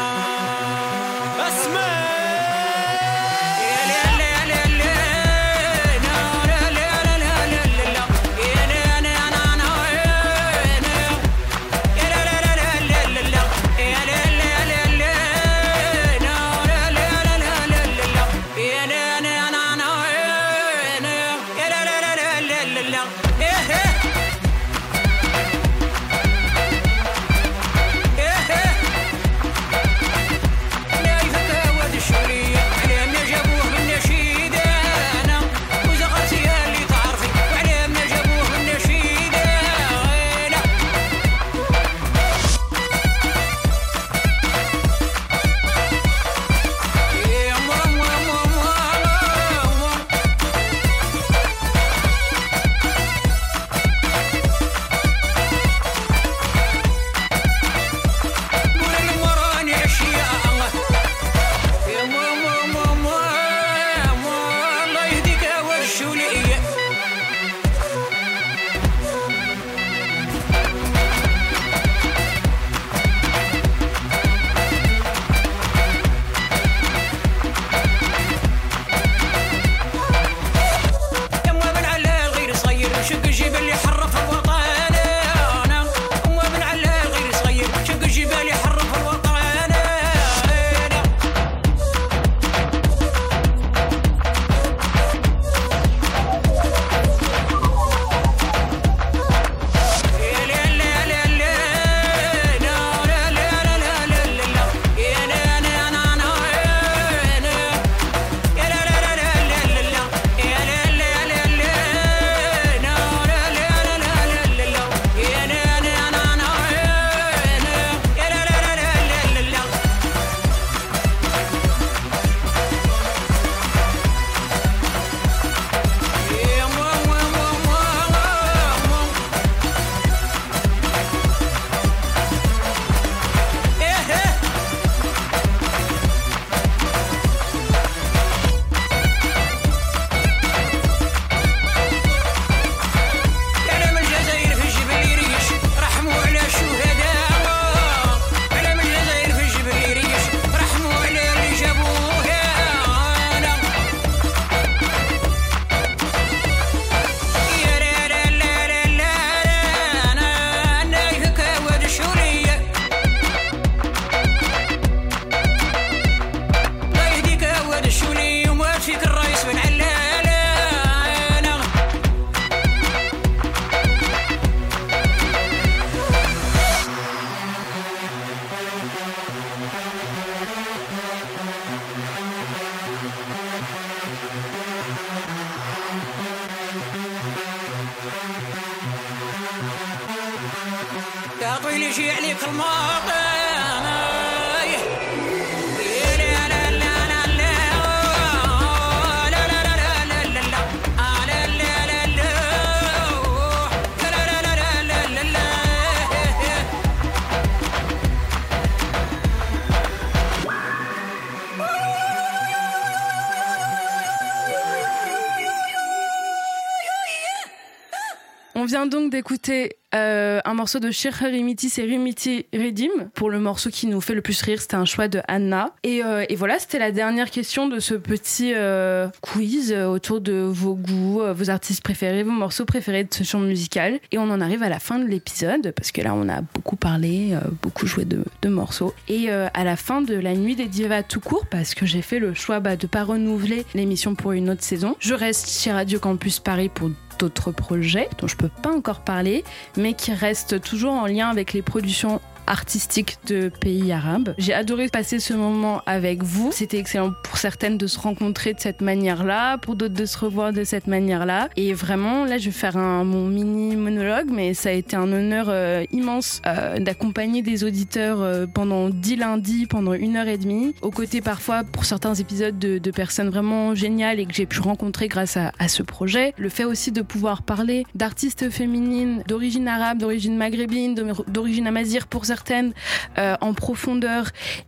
d'écouter euh, un morceau de Shir Rimiti, c'est Rimiti Redim. Pour le morceau qui nous fait le plus rire, c'était un choix de Anna. Et, euh, voilà, c'était la dernière question de ce petit euh, quiz autour de vos goûts, vos artistes préférés, vos morceaux préférés de ce genre musical. Et on en arrive à la fin de l'épisode, parce que là, on a beaucoup parlé, beaucoup joué de, morceaux. Et à la fin de la nuit des divas tout court, parce que j'ai fait le choix bah, de pas renouveler l'émission pour une autre saison, je reste chez Radio Campus Paris pour d'autres projets dont je ne peux pas encore parler, mais qui restent toujours en lien avec les productions artistique de pays arabes. J'ai adoré passer ce moment avec vous. C'était excellent pour certaines de se rencontrer de cette manière-là, pour d'autres de se revoir de cette manière-là. Et vraiment, là, je vais faire un, mon mini monologue, mais ça a été un honneur euh, immense euh, d'accompagner des auditeurs euh, pendant dix lundis, pendant une heure et demie, aux côtés parfois pour certains épisodes de, de personnes vraiment géniales et que j'ai pu rencontrer grâce à, à ce projet. Le fait aussi de pouvoir parler d'artistes féminines d'origine arabe, d'origine maghrébine, d'origine amazigh pour euh, en profondeur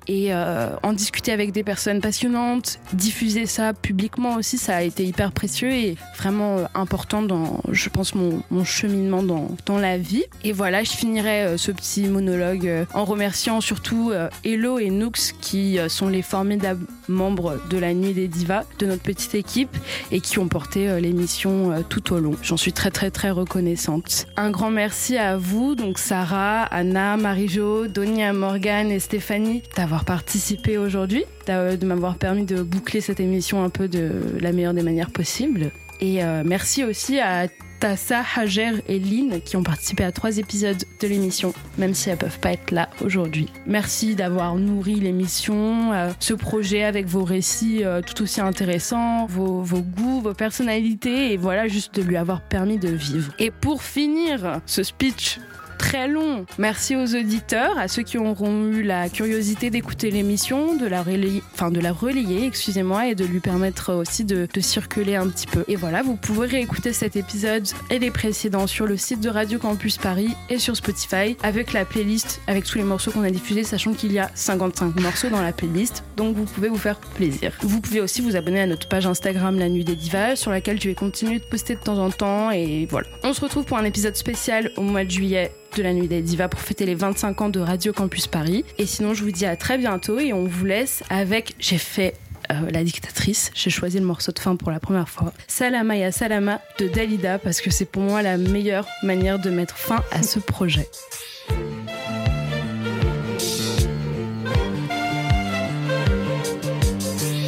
et euh, en discuter avec des personnes passionnantes, diffuser ça publiquement aussi, ça a été hyper précieux et vraiment euh, important dans, je pense, mon, cheminement dans, dans la vie. Et voilà, je finirai ce petit monologue en remerciant surtout Hello et Nooks qui sont les formidables membres de la Nuit des Divas, de notre petite équipe et qui ont porté l'émission tout au long. J'en suis très très très reconnaissante. Un grand merci à vous, donc Sarah, Anna, Marie-Jo, Donia, Morgane et Stéphanie d'avoir participé aujourd'hui, d'a- de m'avoir permis de boucler cette émission un peu de la meilleure des manières possibles. Et euh, merci aussi à Tassa, Hajer et Lynn qui ont participé à trois épisodes de l'émission, même si elles peuvent pas être là aujourd'hui. Merci d'avoir nourri l'émission, euh, ce projet avec vos récits euh, tout aussi intéressants, vos goûts, vos personnalités et voilà juste de lui avoir permis de vivre. Et pour finir ce speech très long. Merci aux auditeurs, à ceux qui auront eu la curiosité d'écouter l'émission, de la relayer, enfin de la relayer, excusez-moi, et de lui permettre aussi de, circuler un petit peu. Et voilà, vous pouvez réécouter cet épisode et les précédents sur le site de Radio Campus Paris et sur Spotify avec la playlist, avec tous les morceaux qu'on a diffusés, sachant qu'il y a 55 morceaux dans la playlist, donc vous pouvez vous faire plaisir. Vous pouvez aussi vous abonner à notre page Instagram La Nuit des Divas, sur laquelle je vais continuer de poster de temps en temps, et voilà. On se retrouve pour un épisode spécial au mois de juillet de la Nuit des Divas pour fêter les 25 ans de Radio Campus Paris. Et sinon, je vous dis à très bientôt et on vous laisse avec. J'ai fait. euh, la dictatrice, j'ai choisi le morceau de fin pour la première fois. Salama ya Salama de Dalida parce que c'est pour moi la meilleure manière de mettre fin à ce projet.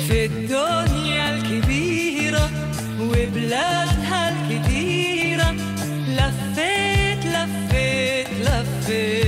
في الدنيا الكبيرة وبلادها day.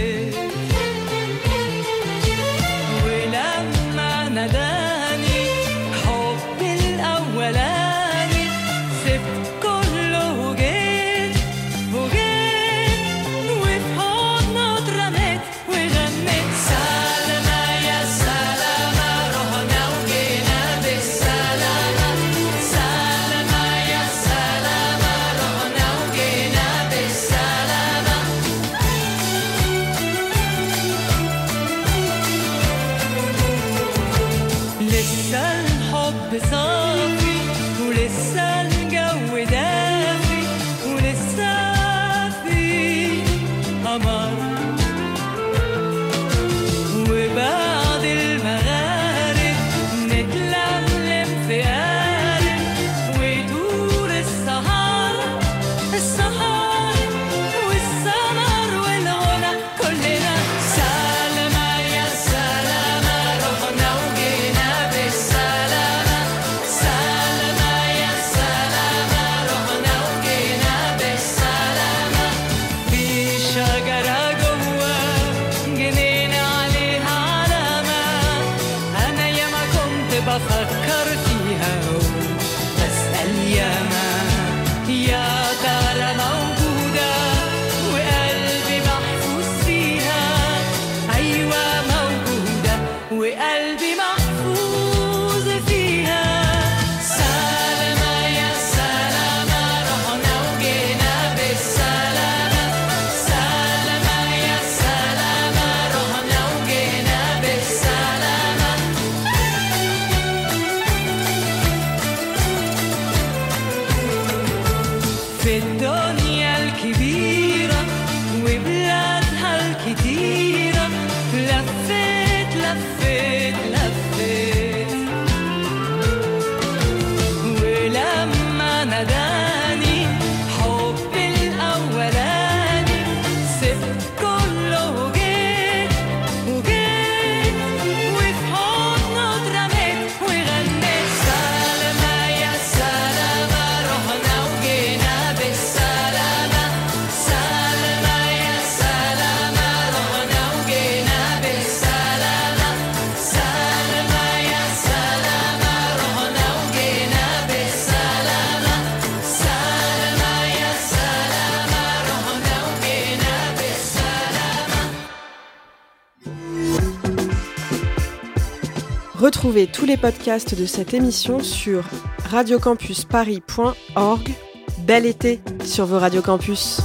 Les podcasts de cette émission sur radiocampusparis.org. Bel été sur vos radios campus.